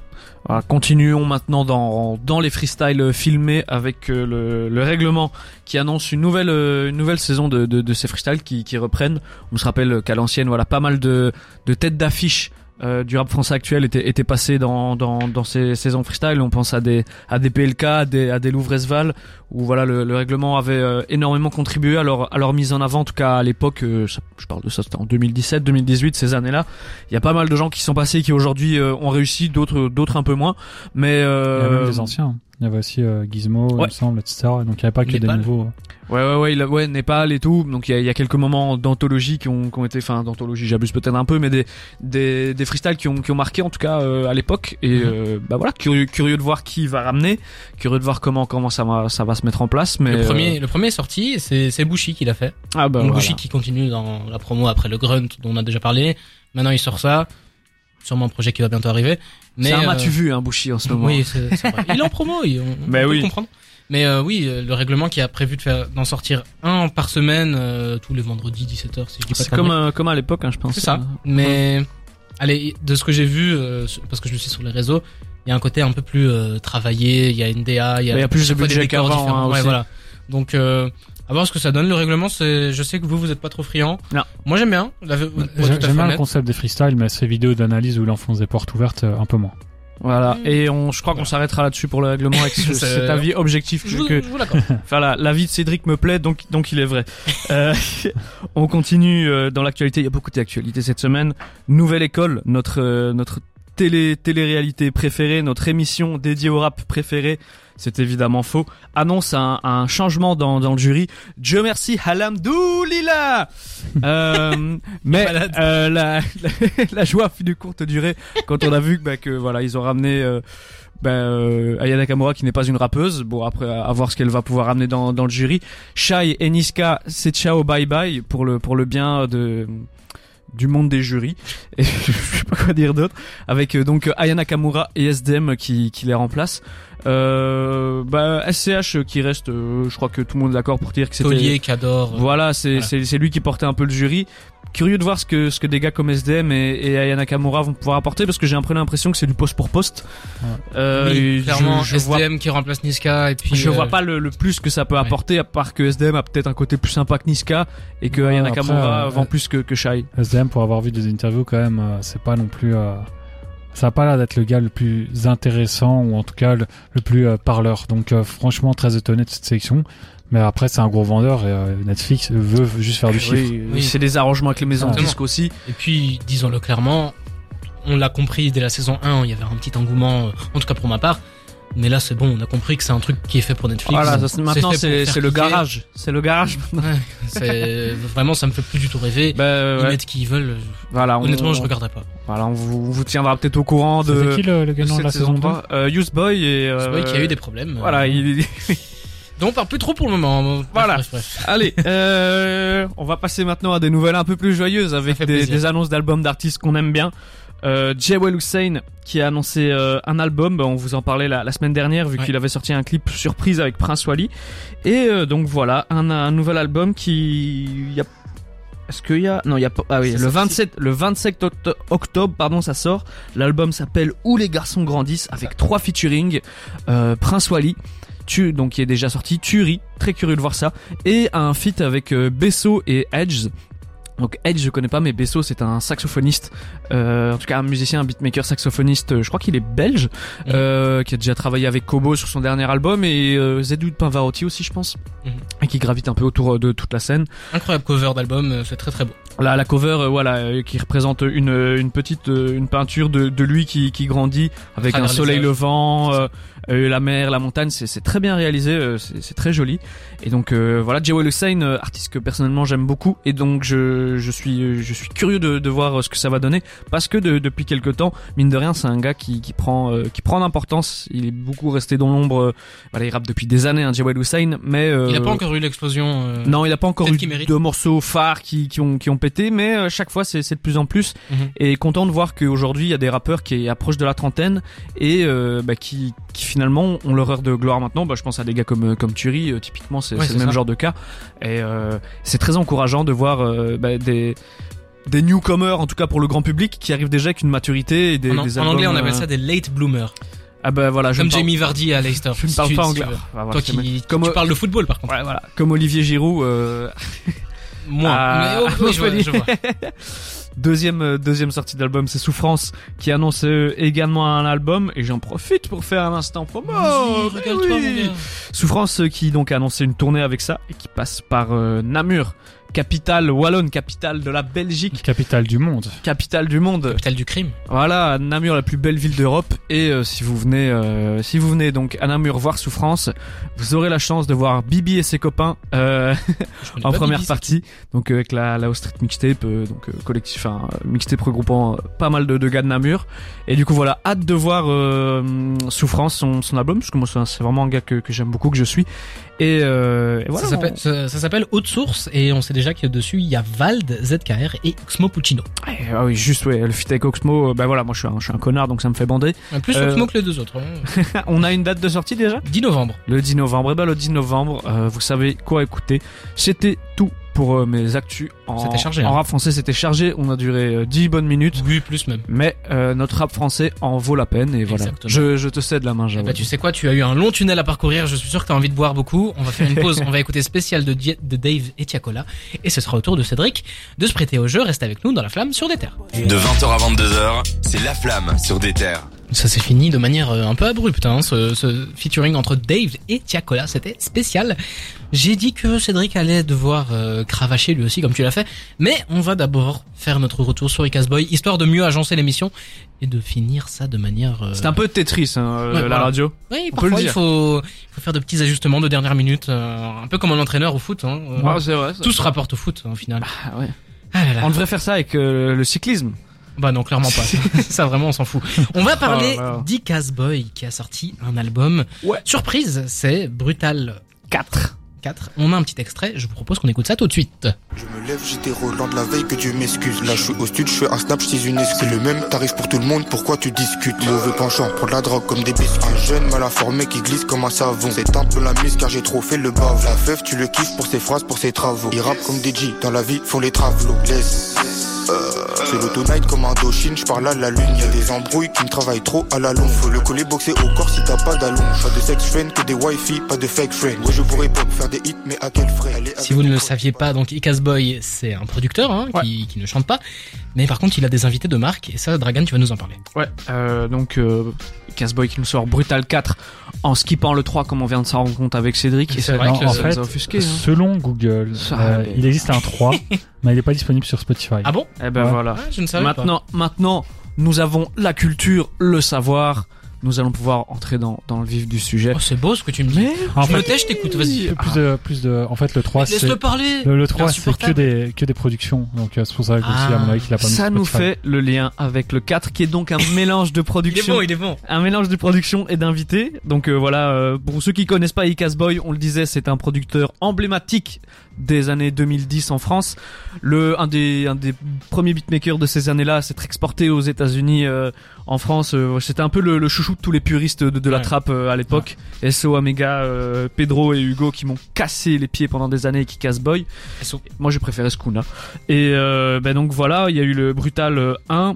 Voilà, continuons maintenant dans, dans les freestyles filmés avec euh, le, le règlement qui annonce une nouvelle euh, une nouvelle saison de, de, de ces freestyles qui, qui reprennent. On se rappelle qu'à l'ancienne, voilà, pas mal de, de têtes d'affiche euh, du rap français actuel étaient, étaient passées dans, dans, dans ces saisons freestyle. On pense à des à des PLK, à des, à des Louvresval, où voilà le, le règlement avait euh, énormément contribué à leur, à leur mise en avant. En tout cas à l'époque, euh, je parle de ça, c'était en 2017, 2018, ces années-là. Il y a pas mal de gens qui sont passés qui aujourd'hui euh, ont réussi, d'autres d'autres un peu moins. Mais Il y euh, avait même des anciens. Il y avait aussi euh, Gizmo, il Ouais. me semble, etc. Donc il n'y avait pas que des Népal. nouveaux. Ouais, ouais, ouais, il a- ouais, Népal et tout. Donc il y a, il y a quelques moments d'anthologie qui ont, qui ont été, enfin d'anthologie, j'abuse peut-être un peu, mais des des, des freestyles qui ont, qui ont marqué en tout cas euh, à l'époque. Et Mhm. euh, bah voilà, curieux, curieux de voir qui va ramener, curieux de voir comment comment ça va ça va se mettre en place. Mais le euh, premier, le premier est sorti, c'est c'est Bushi qui l'a fait. ah bah Donc voilà. Bushi qui continue dans la promo après le Grunt dont on a déjà parlé. Maintenant, il sort ça. Sûrement un projet qui va bientôt arriver. Mais C'est un euh, m'as-tu vu, hein, Bushi en ce moment. Oui, c'est c'est vrai. Il est en promo, il- on, on Mais peut oui. comprendre. Mais euh, oui, euh, le règlement qui a prévu de faire d'en sortir un par semaine euh, tous les vendredis 17h si je dis pas C'est comme euh, à l'époque, hein, je pense. C'est ça. Mais allez, de ce que j'ai vu euh, parce que je suis sur les réseaux, il y a un côté un peu plus euh, travaillé, il y a une DA, il y a, Il y a plus de budget qu'avant, différents. hein, ouais, voilà. Donc euh, à voir ce que ça donne le règlement, c'est je sais que vous vous êtes pas trop friand. Non. Moi j'aime bien. La- à J'aime bien le concept des freestyles, mais ces vidéos d'analyse où il enfonce des portes ouvertes, euh, un peu moins. Voilà. Mm. Et on, je crois qu'on s'arrêtera là-dessus pour le règlement avec ce- C'est- cet avis objectif Je vous, que, je vous. Enfin, la, l'avis de Cédric me plaît, donc, donc il est vrai. Euh, on continue euh, dans l'actualité. Il y a beaucoup d'actualités cette semaine. Nouvelle école, notre euh, notre télé télé-réalité préférée, notre émission dédiée au rap préféré. C'est évidemment faux. Annonce un, un changement dans, dans le jury. Dieu merci, Alhamdoulilah. Euh, mais euh, la, la, la joie fut de courte durée quand on a vu bah, que voilà ils ont ramené euh, ben, euh, Aya Nakamura qui n'est pas une rappeuse. Bon après à voir ce qu'elle va pouvoir ramener dans, dans le jury. Shai et Niska, c'est ciao bye bye pour le pour le bien de du monde des jurys. Et je sais pas quoi dire d'autre. Avec euh, donc Aya Nakamura et SDM qui qui les remplacent. Euh, bah SCH qui reste, euh, je crois que tout le monde est d'accord pour dire que c'était Taulier, Cador. euh, voilà, c'est Voilà. c'est c'est lui qui portait un peu le jury. Curieux de voir ce que ce que des gars comme SDM et, et Aya Nakamura vont pouvoir apporter parce que j'ai un peu l'impression que c'est du poste pour poste. Ouais. Euh, oui, clairement je, je vois SDM qui remplace Niska et puis je euh, vois pas le, le plus que ça peut apporter à part que SDM a peut-être un côté plus sympa que Niska et que Ouais, Aya après, Nakamura euh, vend plus que que Shai. SDM, pour avoir vu des interviews, quand même, euh, c'est pas non plus. euh, ça a pas l'air d'être le gars le plus intéressant ou en tout cas le, le plus euh, parleur. Donc euh, franchement très étonné de cette sélection. Mais après c'est un gros vendeur et euh, Netflix veut juste faire du chiffre. Oui, Oui. c'est des arrangements avec les maisons de disques aussi. Et puis, disons-le clairement, on l'a compris dès la saison 1, il y avait un petit engouement, euh, en tout cas pour ma part. Mais là, c'est bon, on a compris que c'est un truc qui est fait pour Netflix. Voilà, ça, c'est- maintenant c'est c'est le garage, c'est le garage. Ouais, c'est vraiment, ça me fait plus du tout rêver. Bah, Ils ouais. mettent qui ils veulent. Voilà, on, Honnêtement, je regarderai pas. Voilà, on vous, on vous tiendra peut-être au courant de C'était qui le, le gagnant de la saison 2 3 euh, Youth Boy et euh, C'est vrai qu'il y a eu des problèmes. Voilà, Euh, il... Donc, on parle plus trop pour le moment. Bref, Voilà. bref, bref. Allez, euh, on va passer maintenant à des nouvelles un peu plus joyeuses avec des, annonces d'albums d'artistes qu'on aime bien. Euh, Jewel Hussein qui a annoncé euh, un album, Bah, on vous en parlait la, la semaine dernière vu Ouais. qu'il avait sorti un clip surprise avec Prince Wally. Et euh, donc voilà, un, un nouvel album qui... il Y a... Est-ce qu'il y a... Non, il y a pas... Ah oui, le sorti. 27, le 27 octo- octobre, pardon, ça sort. L'album s'appelle Où les garçons grandissent avec trois featuring. Euh, Prince Wally, tu, donc qui est déjà sorti, Turi, très curieux de voir ça, et un feat avec euh, Besso et Edge. Donc Edge je connais pas mais Besso c'est un saxophoniste, euh, en tout cas un musicien, un beatmaker saxophoniste, euh, je crois qu'il est belge, Mhm. euh, qui a déjà travaillé avec Kobo sur son dernier album et euh, Zedou de Pavarotti aussi je pense, Mhm. et qui gravite un peu autour euh, de toute la scène. Incroyable cover d'album, euh, c'est très très beau. La, la cover, voilà, qui représente une, une petite une peinture de, de lui qui, qui grandit avec un soleil levant, la mer, la montagne, c'est très bien réalisé, euh, c'est très joli. Et donc euh, voilà, Jawel Hussein, euh, artiste que personnellement j'aime beaucoup, et donc je, je suis je suis curieux de, de voir euh, ce que ça va donner, parce que de- depuis quelques temps, mine de rien, c'est un gars qui, qui prend euh, qui prend d'importance. Il est beaucoup resté dans l'ombre. euh, voilà, il rappe depuis des années, hein, Jawel Hussein, mais euh, Il a pas encore eu l'explosion. euh, non, il a pas encore eu de morceaux phares qui, qui ont qui ont pété, mais euh, chaque fois c'est c'est de plus en plus. Mhm. Et content de voir qu'aujourd'hui il y a des rappeurs qui approchent de la trentaine et euh, bah, qui qui finalement ont leur heure de gloire maintenant. Bah, je pense à des gars comme comme Turi, euh, typiquement c'est le même ça. genre de cas. Et euh, c'est très encourageant de voir euh, bah, des des newcomers, en tout cas pour le grand public, qui arrivent déjà avec une maturité et des, En, des en anglais, on appelle euh, ça des late bloomers. Ah bah voilà, je Comme parle- Jamie Vardy à Leicester. je ne parle pas anglais. Ah, voilà, Toi qui, comme tu parles de football par contre. ouais, voilà, comme Olivier Giroud. euh, Moi. Ah, Mais, oh, oui, je vois, Montpellier. je vois. Deuxième euh, deuxième sortie d'album, c'est Souffrance qui annonce euh, également un album et j'en profite pour faire un instant promo. Oui. Souffrance euh, qui donc a annoncé une tournée avec ça et qui passe par euh, Namur, capitale wallonne, capitale de la Belgique, Capitale du monde. capitale du monde. Capitale du crime. Voilà, Namur la plus belle ville d'Europe et euh, si vous venez euh, si vous venez donc à Namur voir Souffrance, vous aurez la chance de voir Bibi et ses copains euh, en première Bibi, partie donc euh, avec la la O Street mixtape euh, donc euh, collectif enfin mixtape regroupant euh, pas mal de, de gars de Namur et du coup voilà hâte de voir euh, Souffrance son, son album parce que moi c'est vraiment un gars que, que j'aime beaucoup que je suis et, euh, et voilà Ça s'appelle- s'appelle Haute Source et on sait déjà que dessus il y a Vald, ZKR et Xmo Puccino. Ouais, ah oui juste ouais le feat avec Oxmo euh, bah voilà moi je suis un, je suis un connard donc ça me fait bander Plus Euh, Xmo que les deux autres. hein. on a une date de sortie déjà? 10 novembre. Le 10 novembre. Et ben le 10 novembre, euh, vous savez quoi écouter. C'était tout pour euh, mes actus en, C'était chargé, en hein. rap français. C'était chargé. On a duré euh, 10 bonnes minutes. Oui, plus même. Mais euh, notre rap français en vaut la peine. Et voilà. Exactement. Je, je te cède la main, Eh ben, tu sais quoi, tu as eu un long tunnel à parcourir, je suis sûr que tu as envie de boire beaucoup. On va faire une pause, on va écouter spécial de, Di- de Dave et Tiakola. Et ce sera au tour de Cédric de se prêter au jeu. Reste avec nous dans la flamme sur des terres. De 20h à 22h, c'est La Flamme sur des terres. Ça s'est fini de manière euh, un peu abrupte, hein, ce, ce featuring entre Dave et Tiakola, c'était spécial. J'ai dit que Cédric allait devoir euh, cravacher lui aussi comme tu l'as fait, mais on va d'abord faire notre retour sur Icas Boy, histoire de mieux agencer l'émission et de finir ça de manière... euh, C'est un peu Tetris, hein, euh, Ouais, la voilà. radio. Oui, on peut le parfois il dire. faut, il faut faire de petits ajustements de dernière minute, euh, un peu comme un entraîneur au foot. Hein, Ouais, c'est vrai. tout se rapporte au foot, hein, au final. Ah, ouais. Ah là là. On devrait faire ça avec euh, le cyclisme. Bah non, clairement pas. ça vraiment, on s'en fout. On va parler Oh là là. d'Icas Boy qui a sorti un album. Ouais. Surprise, c'est Brutal 4. 4. On a un petit extrait, je vous propose qu'on écoute ça tout de suite. Je me lève, j'étais Roland de la veille, que Dieu m'excuse. Là, je suis au stud, je fais un snap, je tease une excuse. C'est le même tarif pour tout le monde, pourquoi tu discutes? Mauvais penchant, prendre la drogue comme des biscuits. Un jeune mal informé qui glisse comme un savon. C'est un peu la mise car j'ai trop fait le bave. La feuf, tu le kiffes pour ses phrases, pour ses travaux. Il rappe comme des G, dans la vie, font les travaux. Laisse. Euh, c'est l'auto-night comme un Doshin, je parle à la lune. Y'a des embrouilles qui me travaillent trop à la longue. Faut le coller boxer au corps si t'as pas d'allonge. Pas de sex friend, que des wifi, pas de fake friend. Ouais, je pourrais pop faire des hits, mais à quel frais? Si vous ne le saviez pas, donc Icas Boy, c'est un producteur hein, qui, qui ne chante pas. Mais par contre, il a des invités de marque, et ça, Dragan, tu vas nous en parler. Ouais, euh, donc euh, Casboy qui nous sort Brutal 4 en skippant le 3 comme on vient de s'en rendre compte avec Cédric. C'est Et ça- vrai Non, que en fait, offusqué, hein. selon Google, Ça, euh, il existe un 3, mais il n'est pas disponible sur Spotify. Ah bon? Eh ben Ouais. voilà. Ah, Je ne savais pas. Maintenant, maintenant, nous avons la culture, le savoir. Nous allons pouvoir entrer dans, dans le vif du sujet. Oh, c'est beau ce que tu me dis. En je me tais, je t'écoute, vas-y. plus de, plus de, en fait, le 3, c'est, Laisse-le parler. le, le Il est 3, c'est que des, que des productions. Donc, euh, c'est pour ça que aussi, à mon avis, qu'il a pas mis ça nous fait le lien avec le 4 qui est donc un mélange de Il est bon, il est bon. un mélange de production et d'invités. Donc euh, voilà, euh, pour ceux qui connaissent pas Icas Boy, on le disait, c'est un producteur emblématique des années 2010 en France. Le un des un des premiers beatmakers de ces années-là, s'être exporté aux États-Unis, euh, en France. euh, c'était un peu le, le chouchou de tous les puristes de, de la Ouais. trappe euh, à l'époque. SO Omega, euh, Pedro et Hugo qui m'ont cassé les pieds pendant des années qui cassent Boy. SO. Moi j'ai préféré Skuna. Et euh, ben donc voilà, il y a eu le Brutal euh, 1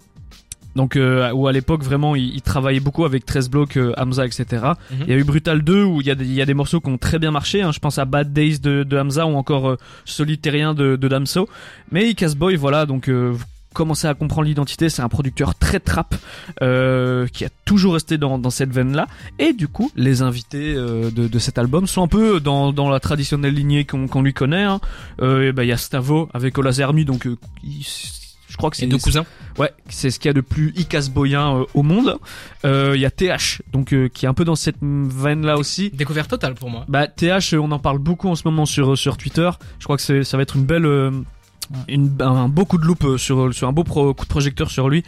donc euh, où à l'époque vraiment il, il travaillait beaucoup avec 13 blocs, euh, Hamza, etc. Mhm. Il y a eu Brutal 2 où il y a des, il y a des morceaux qui ont très bien marché. Hein. Je pense à Bad Days de, de Hamza ou encore euh, Solitairien de, de Damso. Mais Icas Boy, voilà, donc euh, commencé à comprendre l'identité. C'est un producteur très trap euh, qui a toujours resté dans, dans cette veine-là. Et du coup, les invités euh, de, de cet album sont un peu dans, dans la traditionnelle lignée qu'on lui connaît. hein. Euh, et ben, il y a Stavo avec Ola Zermi, donc euh, il- je crois que C'est c'est deux cousins. Ouais, c'est ce qu'il y a de plus icasboyen euh, au monde. Euh, Il y a TH, donc euh, qui est un peu dans cette veine là aussi. Découverte totale pour moi. Bah TH, on en parle beaucoup en ce moment sur sur Twitter. Je crois que ça va être une belle euh, une, un beau coup de loupe sur sur un beau pro- coup de projecteur sur lui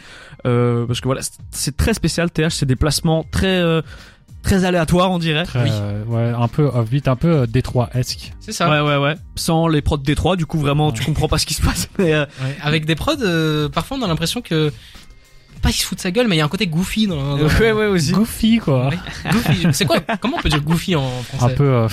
euh, parce que voilà c'est- c'est très spécial TH c'est des placements très euh, très aléatoires on dirait Très, Oui. euh, ouais, un peu offbeat, un peu euh, Détroit-esque. C'est ça. ouais ouais ouais sans les prods Détroit du coup vraiment tu comprends pas ce qui se passe mais euh, Ouais, Avec des prods, euh, parfois on a l'impression que pas qu'il se fout de sa guelle, mais il y a un côté goofy dans. dans- ouais ouais aussi Goofy, quoi. Ouais. Goofy. C'est quoi? Comment on peut dire goofy en Un français peu. euh,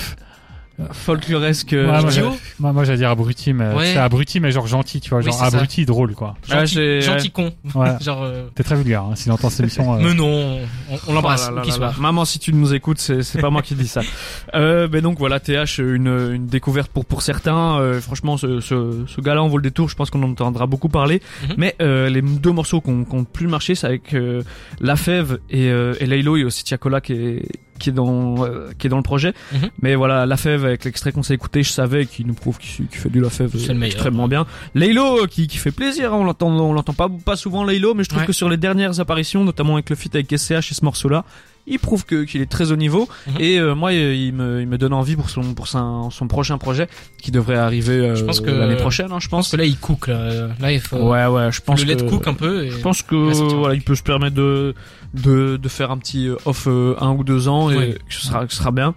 folkloresque Ouais, euh, moi, idiot. moi, moi, j'allais dire abruti, mais Ouais. c'est abruti, mais genre gentil, tu vois, Oui, genre ça. abruti drôle, quoi. Gentil, j'ai- gentil con. Ouais. Genre. euh, T'es très vulgaire, hein, s'il entend cette émission. euh, Mais non, on, on l'embrasse. Oh qu'il là soit. Maman, si tu nous écoutes, c'est pas moi qui dis ça. Euh, ben donc voilà, TH, une, une découverte pour pour certains. Euh, franchement, ce, ce, ce gars-là, on vaut le détour. Je pense qu'on en entendra beaucoup parler. Mhm. Mais euh, les deux morceaux qui ont, qui ont plus marché, c'est avec euh, La Fève et, euh, et Laylo et aussi Tiakola qui est qui est dans euh, qui est dans le projet. Mhm. Mais voilà, La Fève avec l'extrait qu'on s'est écouté, je savais qu'il nous prouve qu'il fait du La meilleur. extrêmement bien. Laylo euh, qui, qui fait plaisir, hein, on l'entend on l'entend pas pas souvent Laylo, mais je trouve Ouais. que sur les dernières apparitions, notamment avec le feat avec SCH et ce morceau-là, il prouve que qu'il est très haut niveau Mhm. et euh, moi il me il me donne envie pour son pour son, son prochain projet qui devrait arriver euh, Je pense que- l'année prochaine, hein, je pense pense. que là il cook là. Là il faut Ouais ouais, je pense le let que cook un peu. Et... je pense que voilà, il peut se permettre de de de faire un petit euh, off euh, un ou deux ans et Oui. que ce sera que ce sera bien.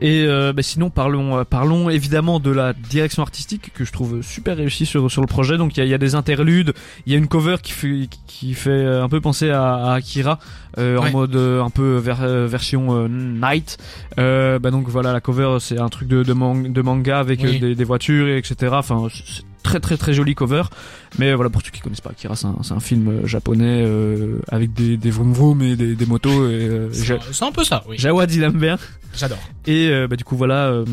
Et euh, bah, sinon parlons euh, parlons évidemment de la direction artistique que je trouve super réussie sur sur le projet. Donc il y a, y a des interludes, il y a une cover qui fait qui fait un peu penser à, à Akira euh, Ouais. en mode euh, un peu ver- version euh, night. Euh, bah donc voilà la cover c'est un truc de de, man- de manga avec Oui. des, des voitures et etc. Enfin très très très joli cover. Mais voilà pour ceux qui connaissent pas Akira c'est un, c'est un film euh, japonais euh, avec des des vroom vroom et des, des motos et euh, C'est un peu ça. Oui. Jawad il aime bien. J'adore. Et euh, bah, du coup voilà, euh,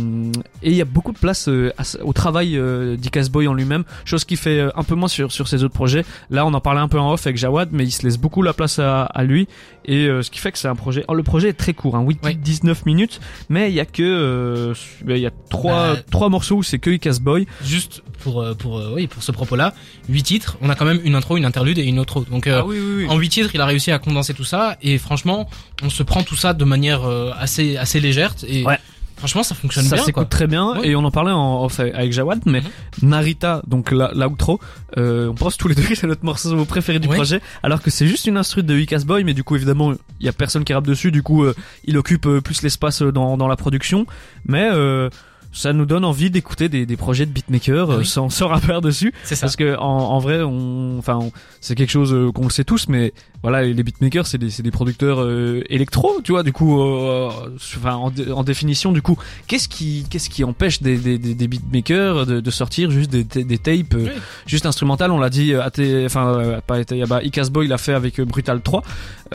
et il y a beaucoup de place euh, au travail euh, d'Icas Boy en lui-même, chose qui fait un peu moins sur sur ses autres projets. Là on en parlait un peu en off avec Jawad, mais il se laisse beaucoup la place à, à lui, et euh, ce qui fait que c'est un projet. Oh, le projet est très court, hein, 8 Oui. 19 minutes, mais il y a que il y a trois Bah, trois morceaux où c'est que Icas Boy. Juste pour pour euh, oui pour ce propos-là, huit titres. On a quand même une intro, une interlude et une autre. Donc euh, oui oui en huit titres, il a réussi à condenser tout ça et franchement, on se prend tout ça de manière euh, assez assez légère et Ouais. franchement ça fonctionne ça bien s'écoute quoi. très bien Ouais. et on en parlait en off avec Jawad mais Mhm. Narita donc la, l'outro euh, on pense tous les deux que c'est notre morceau préféré du Ouais. projet alors que c'est juste une instru de Wicas Boy mais du coup évidemment il y a personne qui rappe dessus du coup euh, il occupe euh, plus l'espace dans, dans la production mais euh, ça nous donne envie d'écouter des, des projets de beatmaker euh, Oui. sans, sans rappeur dessus C'est ça. parce que en, en vrai on enfin on- c'est quelque chose euh, qu'on le sait tous mais voilà les beatmakers c'est des c'est des producteurs euh, électro tu vois du coup euh, enfin en, dé- en définition du coup qu'est-ce qui qu'est-ce qui empêche des des, des, beatmakers de, de sortir juste des, des, tapes euh, Oui. juste instrumentales? On l'a dit euh, enfin euh, pas bah Icas Boy l'a fait avec euh, Brutal 3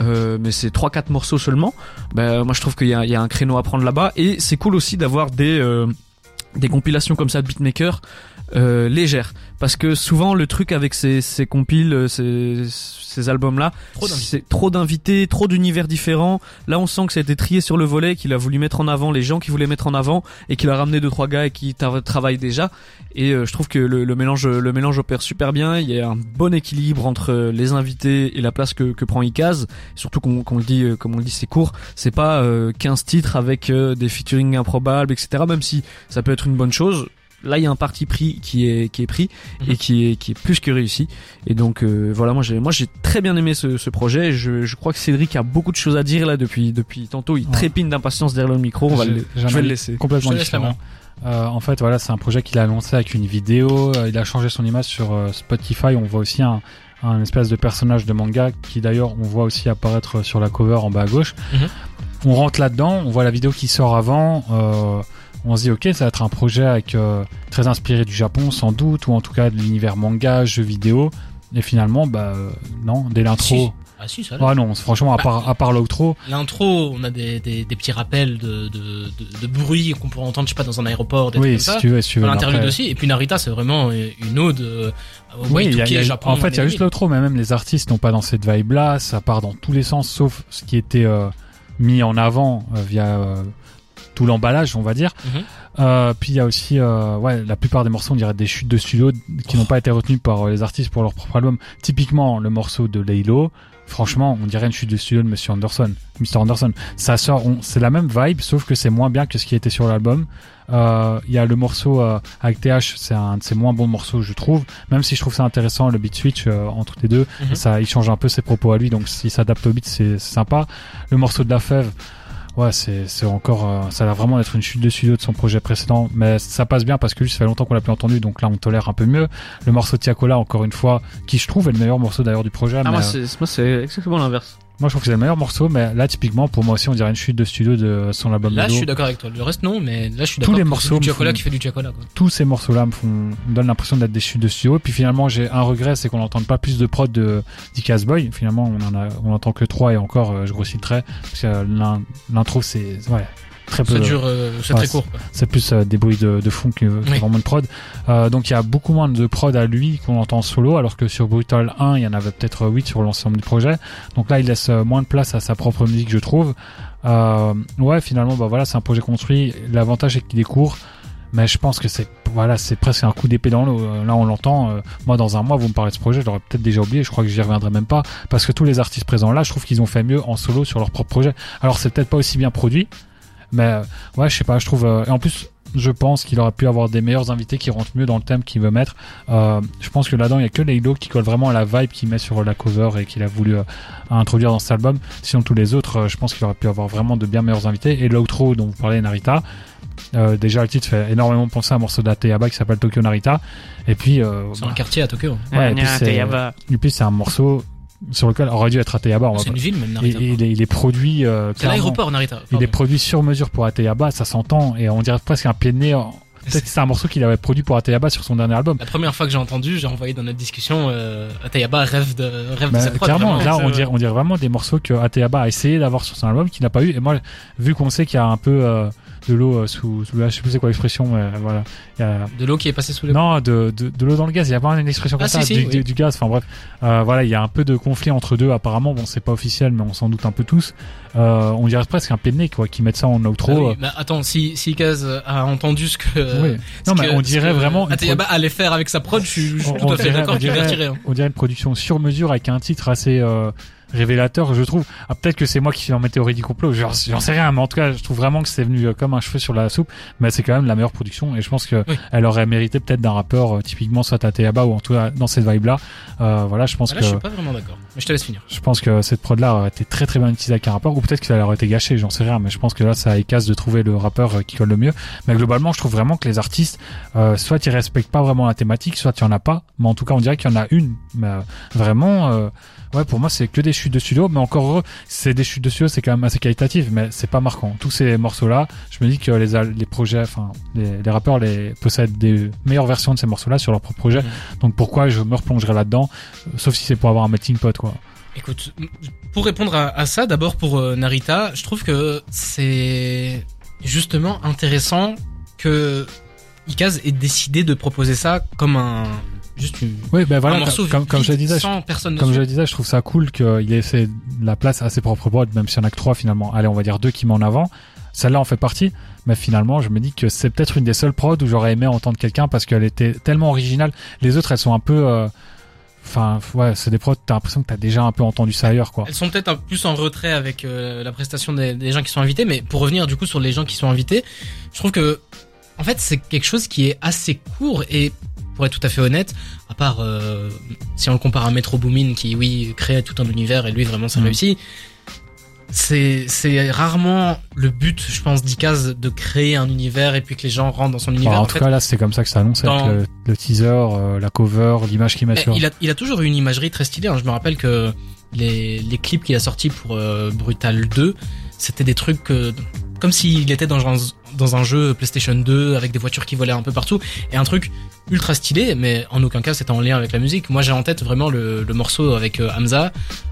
euh, mais c'est trois quatre morceaux seulement ben moi je trouve qu'il y a, il y a un créneau à prendre là-bas et c'est cool aussi d'avoir des euh, des compilations comme ça de beatmakers euh, légères parce que souvent le truc avec ces, ces compiles euh, ces, ces albums là Trop d'invités. c'est trop d'invités trop d'univers différents. Là on sent que ça a été trié sur le volet qu'il a voulu mettre en avant les gens qui voulaient mettre en avant et qu'il a ramené deux trois gars et qui tra- travaillent déjà. Et euh, je trouve que le, le mélange le mélange opère super bien. Il y a un bon équilibre entre euh, les invités et la place que, que prend Icaz surtout qu'on qu'on le dit euh, comme on le dit c'est court. C'est pas euh, 15 titres avec euh, des featuring improbables etc même si ça peut être une bonne chose là il y a un parti pris qui est qui est pris Mhm. et qui est qui est plus que réussi et donc euh, voilà moi j'ai moi j'ai très bien aimé ce, ce projet je, je crois que Cédric a beaucoup de choses à dire là depuis depuis tantôt il Ouais. trépigne d'impatience derrière le micro on va le, je vais le laisser complètement différent. Euh, en fait, voilà, c'est un projet qu'il a annoncé avec une vidéo. euh, il a changé son image sur euh, Spotify. On voit aussi un, un espèce de personnage de manga qui, d'ailleurs, on voit aussi apparaître sur la cover en bas à gauche. Mhm. On rentre là-dedans. On voit la vidéo qui sort avant. On se dit, ok, ça va être un projet avec euh, très inspiré du Japon, sans doute, ou en tout cas de l'univers manga, jeux vidéo. Et finalement, bah euh, non, dès l'intro. Ah si, ça. a l'air. Ah non, franchement, à Bah, part, à part l'outro, L'intro, on a des, des, des petits rappels de, de, de, de bruit qu'on pourrait entendre, je sais pas, dans un aéroport, des trucs oui, comme si ça. tu veux, si tu veux. L'interlude aussi. Et puis Narita, c'est vraiment une ode euh, au Oui, il y a- Y2K il y a- Japon. en fait, il y a juste l'outro, mais même les artistes n'ont pas dans cette vibe-là. Ça part dans tous les sens, sauf ce qui était euh, mis en avant euh, via tout l'emballage, on va dire. Mhm. Euh, puis il y a aussi, euh, ouais, la plupart des morceaux, on dirait des chutes de studio qui n'ont pas été retenues par euh, les artistes pour leur propre album. Typiquement, le morceau de Laylo, franchement, on dirait une chute de studio de Monsieur Anderson, Mr. Anderson. Ça sort, c'est la même vibe, sauf que c'est moins bien que ce qui était sur l'album. Euh, Il y a le morceau euh, avec TH, c'est un de ses moins bons morceaux, je trouve. Même si je trouve ça intéressant, le beat switch euh, entre les deux, Mhm. ça, il change un peu ses propos à lui, donc s'il s'adapte au beat, c'est c'est sympa. Le morceau de la fève, ouais, c'est c'est encore, euh, ça a l'air vraiment d'être une chute de studio de son projet précédent, mais ça passe bien parce que lui, ça fait longtemps qu'on l'a plus entendu, donc là, on tolère un peu mieux. Le morceau Tiakola, encore une fois, qui je trouve est le meilleur morceau d'ailleurs du projet. Ah, mais, moi, euh, c'est moi, c'est exactement l'inverse. Moi, je trouve que c'est le meilleur morceau, mais là, typiquement, pour moi aussi, on dirait une chute de studio de son album Là, je suis d'accord avec toi. Le reste, non, mais là, je suis Tous d'accord. les que morceaux du font- qui fait du quoi. tous ces morceaux-là me font, me donnent l'impression d'être des chutes de studio. Et puis finalement, j'ai un regret, c'est qu'on n'entende pas plus de prod de Dicas Boy. Finalement, on en a, on entend que trois et encore, euh, je grossis le trait. Parce que euh, l'in- l'intro, c'est, ouais, très peu. Ça dure, euh, c'est ouais, très court. C'est plus euh, des bruits de, de fond que, Oui. vraiment de prod. Euh, donc il y a beaucoup moins de prod à lui qu'on entend en solo, alors que sur Brutal 1, il y en avait peut-être 8 sur l'ensemble du projet. Donc là, il laisse euh, moins de place à sa propre musique, je trouve. Euh, ouais, finalement, bah voilà, c'est un projet construit. L'avantage c'est qu'il est court, mais je pense que c'est voilà, c'est presque un coup d'épée dans l'eau. Euh, Là, on l'entend. euh, moi, dans un mois, vous me parlez de ce projet, je l'aurais peut-être déjà oublié. Je crois que j'y reviendrai même pas parce que tous les artistes présents là, je trouve qu'ils ont fait mieux en solo sur leur propre projet. Alors, c'est peut-être pas aussi bien produit, mais euh, ouais, je sais pas. Je trouve. euh, et en plus, je pense qu'il aurait pu avoir des meilleurs invités qui rentrent mieux dans le thème qu'il veut mettre. Euh, je pense que là-dedans, il y a que Laylo qui colle vraiment à la vibe qu'il met sur la cover et qu'il a voulu euh, introduire dans cet album. Sinon, tous les autres, euh, je pense qu'il aurait pu avoir vraiment de bien meilleurs invités. Et l'outro dont vous parlez, Narita. Euh, déjà, le titre fait énormément penser à un morceau d'Ateyaba qui s'appelle Tokyo Narita. Et puis, euh, C'est un quartier à Tokyo. Ouais, et puis c'est- et puis c'est un morceau sur lequel aurait dû être Ateyaba. C'est une ville, même, Narita. il, est, il est produit. euh, C'est l'aéroport, Narita. Il est Pardon. produit sur mesure pour Ateyaba, ça s'entend, et on dirait presque un pied de nez. en- Peut-être que c'est un morceau qu'il avait produit pour Ateyaba sur son dernier album. La première fois que j'ai entendu, j'ai envoyé dans notre discussion, euh, Atayaba rêve de, rêve Bah, de cette prod. clairement, vraiment. là, on dirait, on dirait vraiment des morceaux que Ateyaba a essayé d'avoir sur son album, qu'il n'a pas eu. Et moi, vu qu'on sait qu'il y a un peu euh, de l'eau euh, sous, sous la, je sais plus c'est quoi l'expression, mais voilà. Y a, De l'eau qui est passée sous les non, de, de, de l'eau dans le gaz. Il y a pas une expression comme Ah, ça, si, du, si, du- oui. du gaz. Enfin bref, euh, voilà, il y a un peu de conflit entre deux. Apparemment, bon, c'est pas officiel, mais on s'en doute un peu tous. Euh, on dirait presque un pied de nez, quoi, qui mettent ça en outro. Ah oui, euh. mais attends, si, si Kaz a entendu ce que, Oui. Non, mais que- on dirait vraiment une Atayaba allait faire avec sa prod, je suis, je suis On- tout à fait d'accord on dirait- hein. on dirait une production sur mesure avec un titre assez euh, révélateur, je trouve. Ah, peut-être que c'est moi qui suis en ma théorie du complot, j'en sais rien, mais en tout cas, je trouve vraiment que c'est venu euh, comme un cheveu sur la soupe, mais c'est quand même la meilleure production, et je pense que Oui. elle aurait mérité peut-être d'un rappeur, typiquement soit à Théaba ou en tout cas dans cette vibe-là. Euh, voilà, je pense Ah, Là, que je suis pas vraiment d'accord. Mais je te laisse finir. je pense que cette prod-là aurait été très très bien utilisée avec un rappeur, ou peut-être que ça aurait été gâché, j'en sais rien, mais je pense que là, ça écasse de trouver le rappeur euh, qui colle le mieux. Mais globalement, je trouve vraiment que les artistes, euh, soit ils respectent pas vraiment la thématique, soit il y en a pas, mais en tout cas, on dirait qu'il y en a une. Mais euh, vraiment, euh, ouais, pour moi, c'est que des chutes de studio, mais encore heureux, c'est des chutes de studio, c'est quand même assez qualitatif, mais c'est pas marquant. Tous ces morceaux-là, je me dis que les, les projets, enfin, les, les rappeurs les possèdent des meilleures versions de ces morceaux-là sur leur propre projet. Donc pourquoi je me replongerai là-dedans, euh, sauf si c'est pour avoir un melting pot, quoi. Écoute, pour répondre à, à ça, d'abord pour euh, Narita, je trouve que c'est justement intéressant que Ikaz ait décidé de proposer ça comme un juste une, Oui, ben voilà, un morceau comme, comme je le disais, je- sans personne comme je le disais, je trouve ça cool qu'il ait laissé la place à ses propres prods, même s'il y en a que trois finalement. Allez, on va dire deux qui met en avant. Celle-là en fait partie, mais finalement, je me dis que c'est peut-être une des seules prods où j'aurais aimé entendre quelqu'un parce qu'elle était tellement originale. Les autres, elles sont un peu, euh, enfin, ouais, c'est des prods. T'as l'impression que t'as déjà un peu entendu ça ailleurs, quoi. Elles sont peut-être un peu plus en retrait avec euh, la prestation des, des gens qui sont invités, mais pour revenir du coup sur les gens qui sont invités, je trouve que en fait c'est quelque chose qui est assez court et pour être tout à fait honnête, à part euh, si on le compare à Metro Boomin qui oui crée tout un univers et lui vraiment ça Mhm. réussit, c'est c'est rarement le but je pense d'Ikaz de créer un univers et puis que les gens rentrent dans son univers. Enfin, en En tout fait, cas, là, c'est comme ça que ça annonce dans- avec le, le teaser, euh, la cover, l'image qu'il met sur. il, a, il a toujours eu une imagerie très stylée. hein. Je me rappelle que les, les clips qu'il a sortis pour euh, Brutal 2, c'était des trucs euh, comme s'il était dans un, dans un jeu PlayStation 2 avec des voitures qui volaient un peu partout et un truc ultra stylé, mais en aucun cas c'était en lien avec la musique. Moi j'ai en tête vraiment le, le morceau avec euh, Hamza,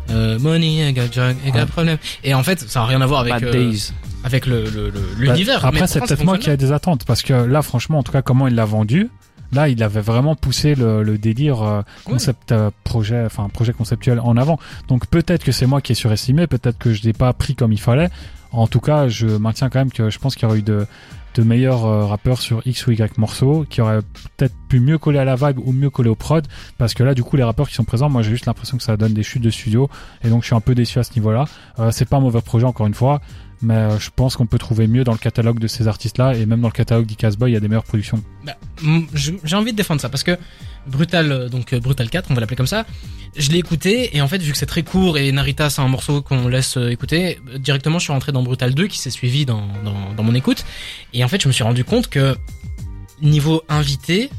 euh, Money, I got drug, I got problem. Et en fait ça a rien à voir avec Bad euh, Days. avec le le- le- l'univers. Bah, mais Après, c'est peut-être moi qui ai des attentes parce que là, franchement, en tout cas, comment il l'a vendu, là, il avait vraiment poussé le, le délire euh, concept euh, projet, enfin projet conceptuel en avant. Donc peut-être que c'est moi qui ai surestimé, peut-être que je l'ai pas pris comme il fallait. En tout cas, je maintiens quand même que je pense qu'il y aurait eu de de meilleurs euh, rappeurs sur X ou Y morceaux qui auraient peut-être pu mieux coller à la vibe ou mieux coller au prod. Parce que là du coup les rappeurs qui sont présents moi j'ai juste l'impression que ça donne des chutes de studio. Et donc je suis un peu déçu à ce niveau là euh, c'est pas un mauvais projet encore une fois mais euh, je pense qu'on peut trouver mieux dans le catalogue de ces artistes-là et même dans le catalogue d'Icasboy, il y a des meilleures productions. Bah, j'ai envie de défendre ça parce que Brutal, euh, donc euh, Brutal 4, on va l'appeler comme ça. Je l'ai écouté et en fait vu que c'est très court et Narita c'est un morceau qu'on laisse écouter, directement je suis rentré dans Brutal 2 qui s'est suivi dans mon écoute et en fait je me suis rendu compte que niveau invité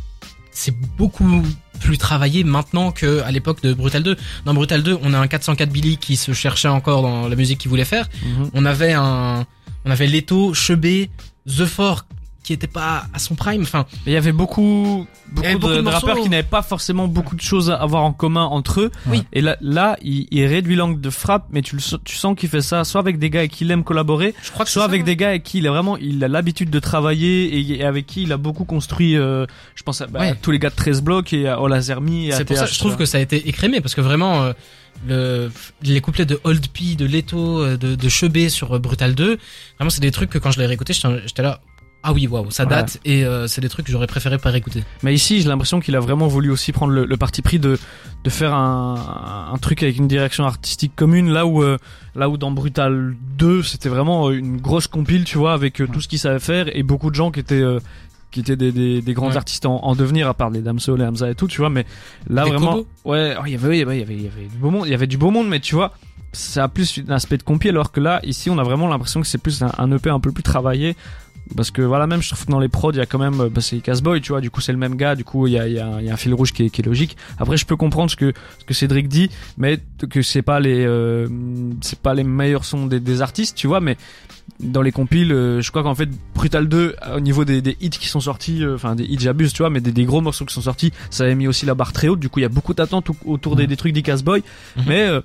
c'est beaucoup plus travaillé maintenant que à l'époque de Brutal 2. Dans Brutal 2 on a un 404 Billy qui se cherchait encore dans la musique qu'il voulait faire Mhm. on avait un on avait Leto, Chebet, The Fort qui était pas à son prime enfin il y avait beaucoup, avait de, beaucoup de de morceaux. rappeurs qui n'avaient pas forcément beaucoup de choses à avoir en commun entre eux. Oui. Et là, là, il, il réduit l'angle de frappe, mais tu, le, sens- tu sens qu'il fait ça soit avec des gars avec qui il aime collaborer, je crois que soit ça, avec hein. des gars avec qui il a vraiment, il a l'habitude de travailler et, et avec qui il a beaucoup construit. euh, je pense à, bah, Ouais. à tous les gars de 13 blocs et à Olazermi. c'est pour ça je trouve que ça a été écrémé parce que vraiment euh, le les couplets de Old P de Leto euh, de, de Chebet sur Brutal 2 vraiment c'est des trucs que quand je l'ai réécouté j'étais j'étais là ah oui waouh ça Ouais. date et euh, c'est des trucs que j'aurais préféré pas réécouter Mais ici, j'ai l'impression qu'il a vraiment voulu aussi prendre le, le parti pris de de faire un, un truc avec une direction artistique commune, là où euh, là où dans Brutal 2, c'était vraiment une grosse compile, tu vois, avec euh, tout ce qu'il savait faire et beaucoup de gens qui étaient euh, qui étaient des, des, des grands Ouais. artistes en, en devenir, à part les Damso, les Hamza et tout, tu vois. Mais là, Des vraiment, ouais, oh, il y avait, il y avait, il y avait, il y avait du beau monde, il y avait du beau monde, mais tu vois. Ça a plus un aspect de compil alors que là, ici, on a vraiment l'impression que c'est plus un, un EP un peu plus travaillé parce que voilà même je trouve que dans les prods il y a quand même euh, bah, c'est Casboy tu vois du coup c'est le même gars du coup il y a, y, a, y a un fil rouge qui est, qui est logique. Après je peux comprendre ce que ce que Cédric dit mais que c'est pas les euh, c'est pas les meilleurs sons des, des artistes tu vois mais dans les compiles euh, je crois qu'en fait Brutal 2 euh, au niveau des, des hits qui sont sortis euh, enfin des hits j'abuse tu vois mais des, des gros morceaux qui sont sortis ça avait mis aussi la barre très haute. Du coup il y a beaucoup d'attentes au- autour des, des trucs d'Icasboy Mhm. mais euh,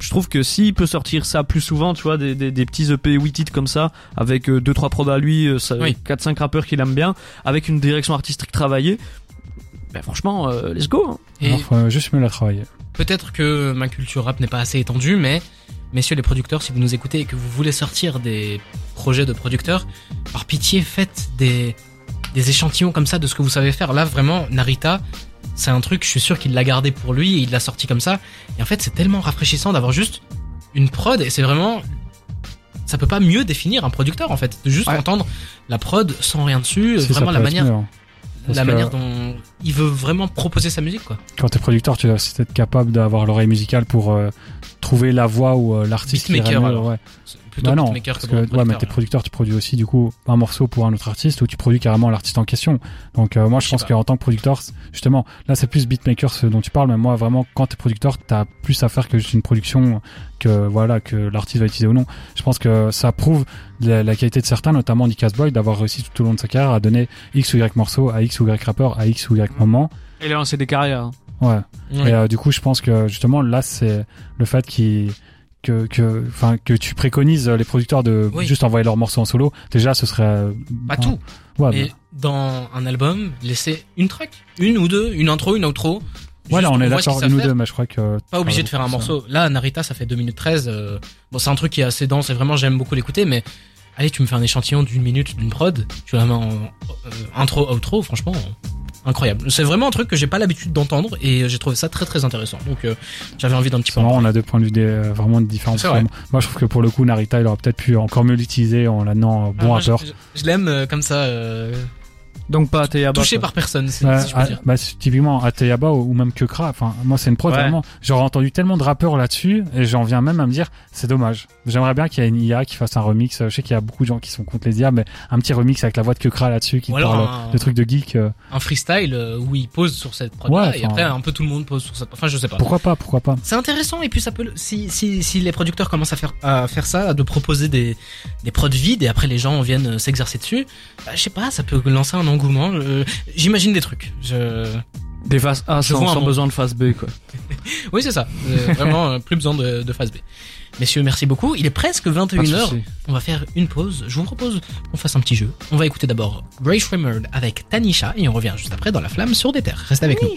je trouve que s'il peut sortir ça plus souvent, tu vois, des, des, des petits EP 8 titres comme ça, avec euh, deux trois prods à lui, euh, ça, Oui. 4-5 rappeurs qu'il aime bien, avec une direction artistique travaillée, ben franchement, euh, let's go. hein. et Alors, faut juste mieux la travailler. peut-être que ma culture rap n'est pas assez étendue mais messieurs les producteurs si vous nous écoutez et que vous voulez sortir des projets de producteurs par pitié faites des des échantillons comme ça de ce que vous savez faire là vraiment Narita c'est un truc je suis sûr qu'il l'a gardé pour lui et il l'a sorti comme ça et en fait c'est tellement rafraîchissant d'avoir juste une prod et c'est vraiment ça peut pas mieux définir un producteur en fait de juste Ouais. entendre la prod sans rien dessus Si, vraiment la manière mieux, hein. La manière dont il veut vraiment proposer sa musique quoi Quand t'es producteur, tu dois aussi être capable d'avoir l'oreille musicale pour euh, trouver la voix ou euh, l'artiste qui Beatmaker, irait mieux, ouais. Plutôt Bah non, beatmaker parce que que, ouais, mais producteur, t'es producteur, tu produis aussi du coup un morceau pour un autre artiste ou tu produis carrément l'artiste en question. Donc euh, moi je Je pense qu'en tant que producteur, justement, là c'est plus beatmaker ce dont tu parles, mais moi vraiment quand t'es producteur, t'as plus à faire que juste une production que voilà que l'artiste va utiliser ou non. Je pense que ça prouve la, la qualité de certains, notamment Nick Boy, d'avoir réussi tout au long de sa carrière à donner X ou Y morceaux à X ou Y rappeur à X ou Y moment. Il a lancé des carrières. hein. Ouais. Ouais. Et euh, du coup, je pense que justement là, c'est le fait qu'il que que enfin que tu préconises les producteurs de Oui. juste envoyer leurs morceaux en solo. Déjà, ce serait euh, pas tout Ouais, Et mais- dans un album, laisser une track, une ou deux, une intro, une outro. ouais, là, Juste, on est d'accord, une ou deux, mais je crois que Pas obligé de faire un morceau. Là, Narita, ça fait 2 minutes 13. euh, bon, c'est un truc qui est assez dense et vraiment, j'aime beaucoup l'écouter, mais allez, tu me fais un échantillon d'une minute d'une prod, tu la mets en euh, intro, outro, franchement, incroyable. C'est vraiment un truc que j'ai pas l'habitude d'entendre et j'ai trouvé ça très très intéressant. Donc, euh, j'avais envie d'un petit peu. Marrant, on a deux points de vue des, euh, vraiment différents. Vrai. Moi, je trouve que pour le coup, Narita, il aurait peut-être pu encore mieux l'utiliser en l'amenant Ah, bon moi, rappeur. Je, je- je l'aime euh, comme ça. Donc pas Ateyaba. touché par personne, c'est- si je peux ah, dire. bah, typiquement Ateyaba ou même Kekra. Enfin, moi, c'est une prod vraiment. J'aurais entendu tellement de rappeurs là-dessus et j'en viens même à me dire, c'est dommage. J'aimerais bien qu'il y ait une IA qui fasse un remix. Je sais qu'il y a beaucoup de gens qui sont contre les IA, mais un petit remix avec la voix de Kekra là-dessus qui parle un- de trucs de geek. euh, Un freestyle euh, où il pose sur cette prod Ouais, et après un peu tout le monde pose sur cette. Enfin, je sais pas. Pourquoi pas, pourquoi pas. C'est intéressant et puis ça peut si si si les producteurs commencent à faire à faire ça, de proposer des des prods vides et après les gens viennent s'exercer dessus, bah, je sais pas, ça peut lancer un engouement. euh, J'imagine des trucs. Je Des phases A sans, sans besoin de phase B quoi. oui c'est ça. Euh, vraiment euh, plus besoin de, de phase B. Messieurs, merci beaucoup. Il est presque Pas de 21h. souci. On va faire une pause. Je vous propose qu'on fasse un petit jeu. On va écouter d'abord Grace Remerd avec Tanisha et on revient juste après dans la flamme sur des terres. Restez avec nous.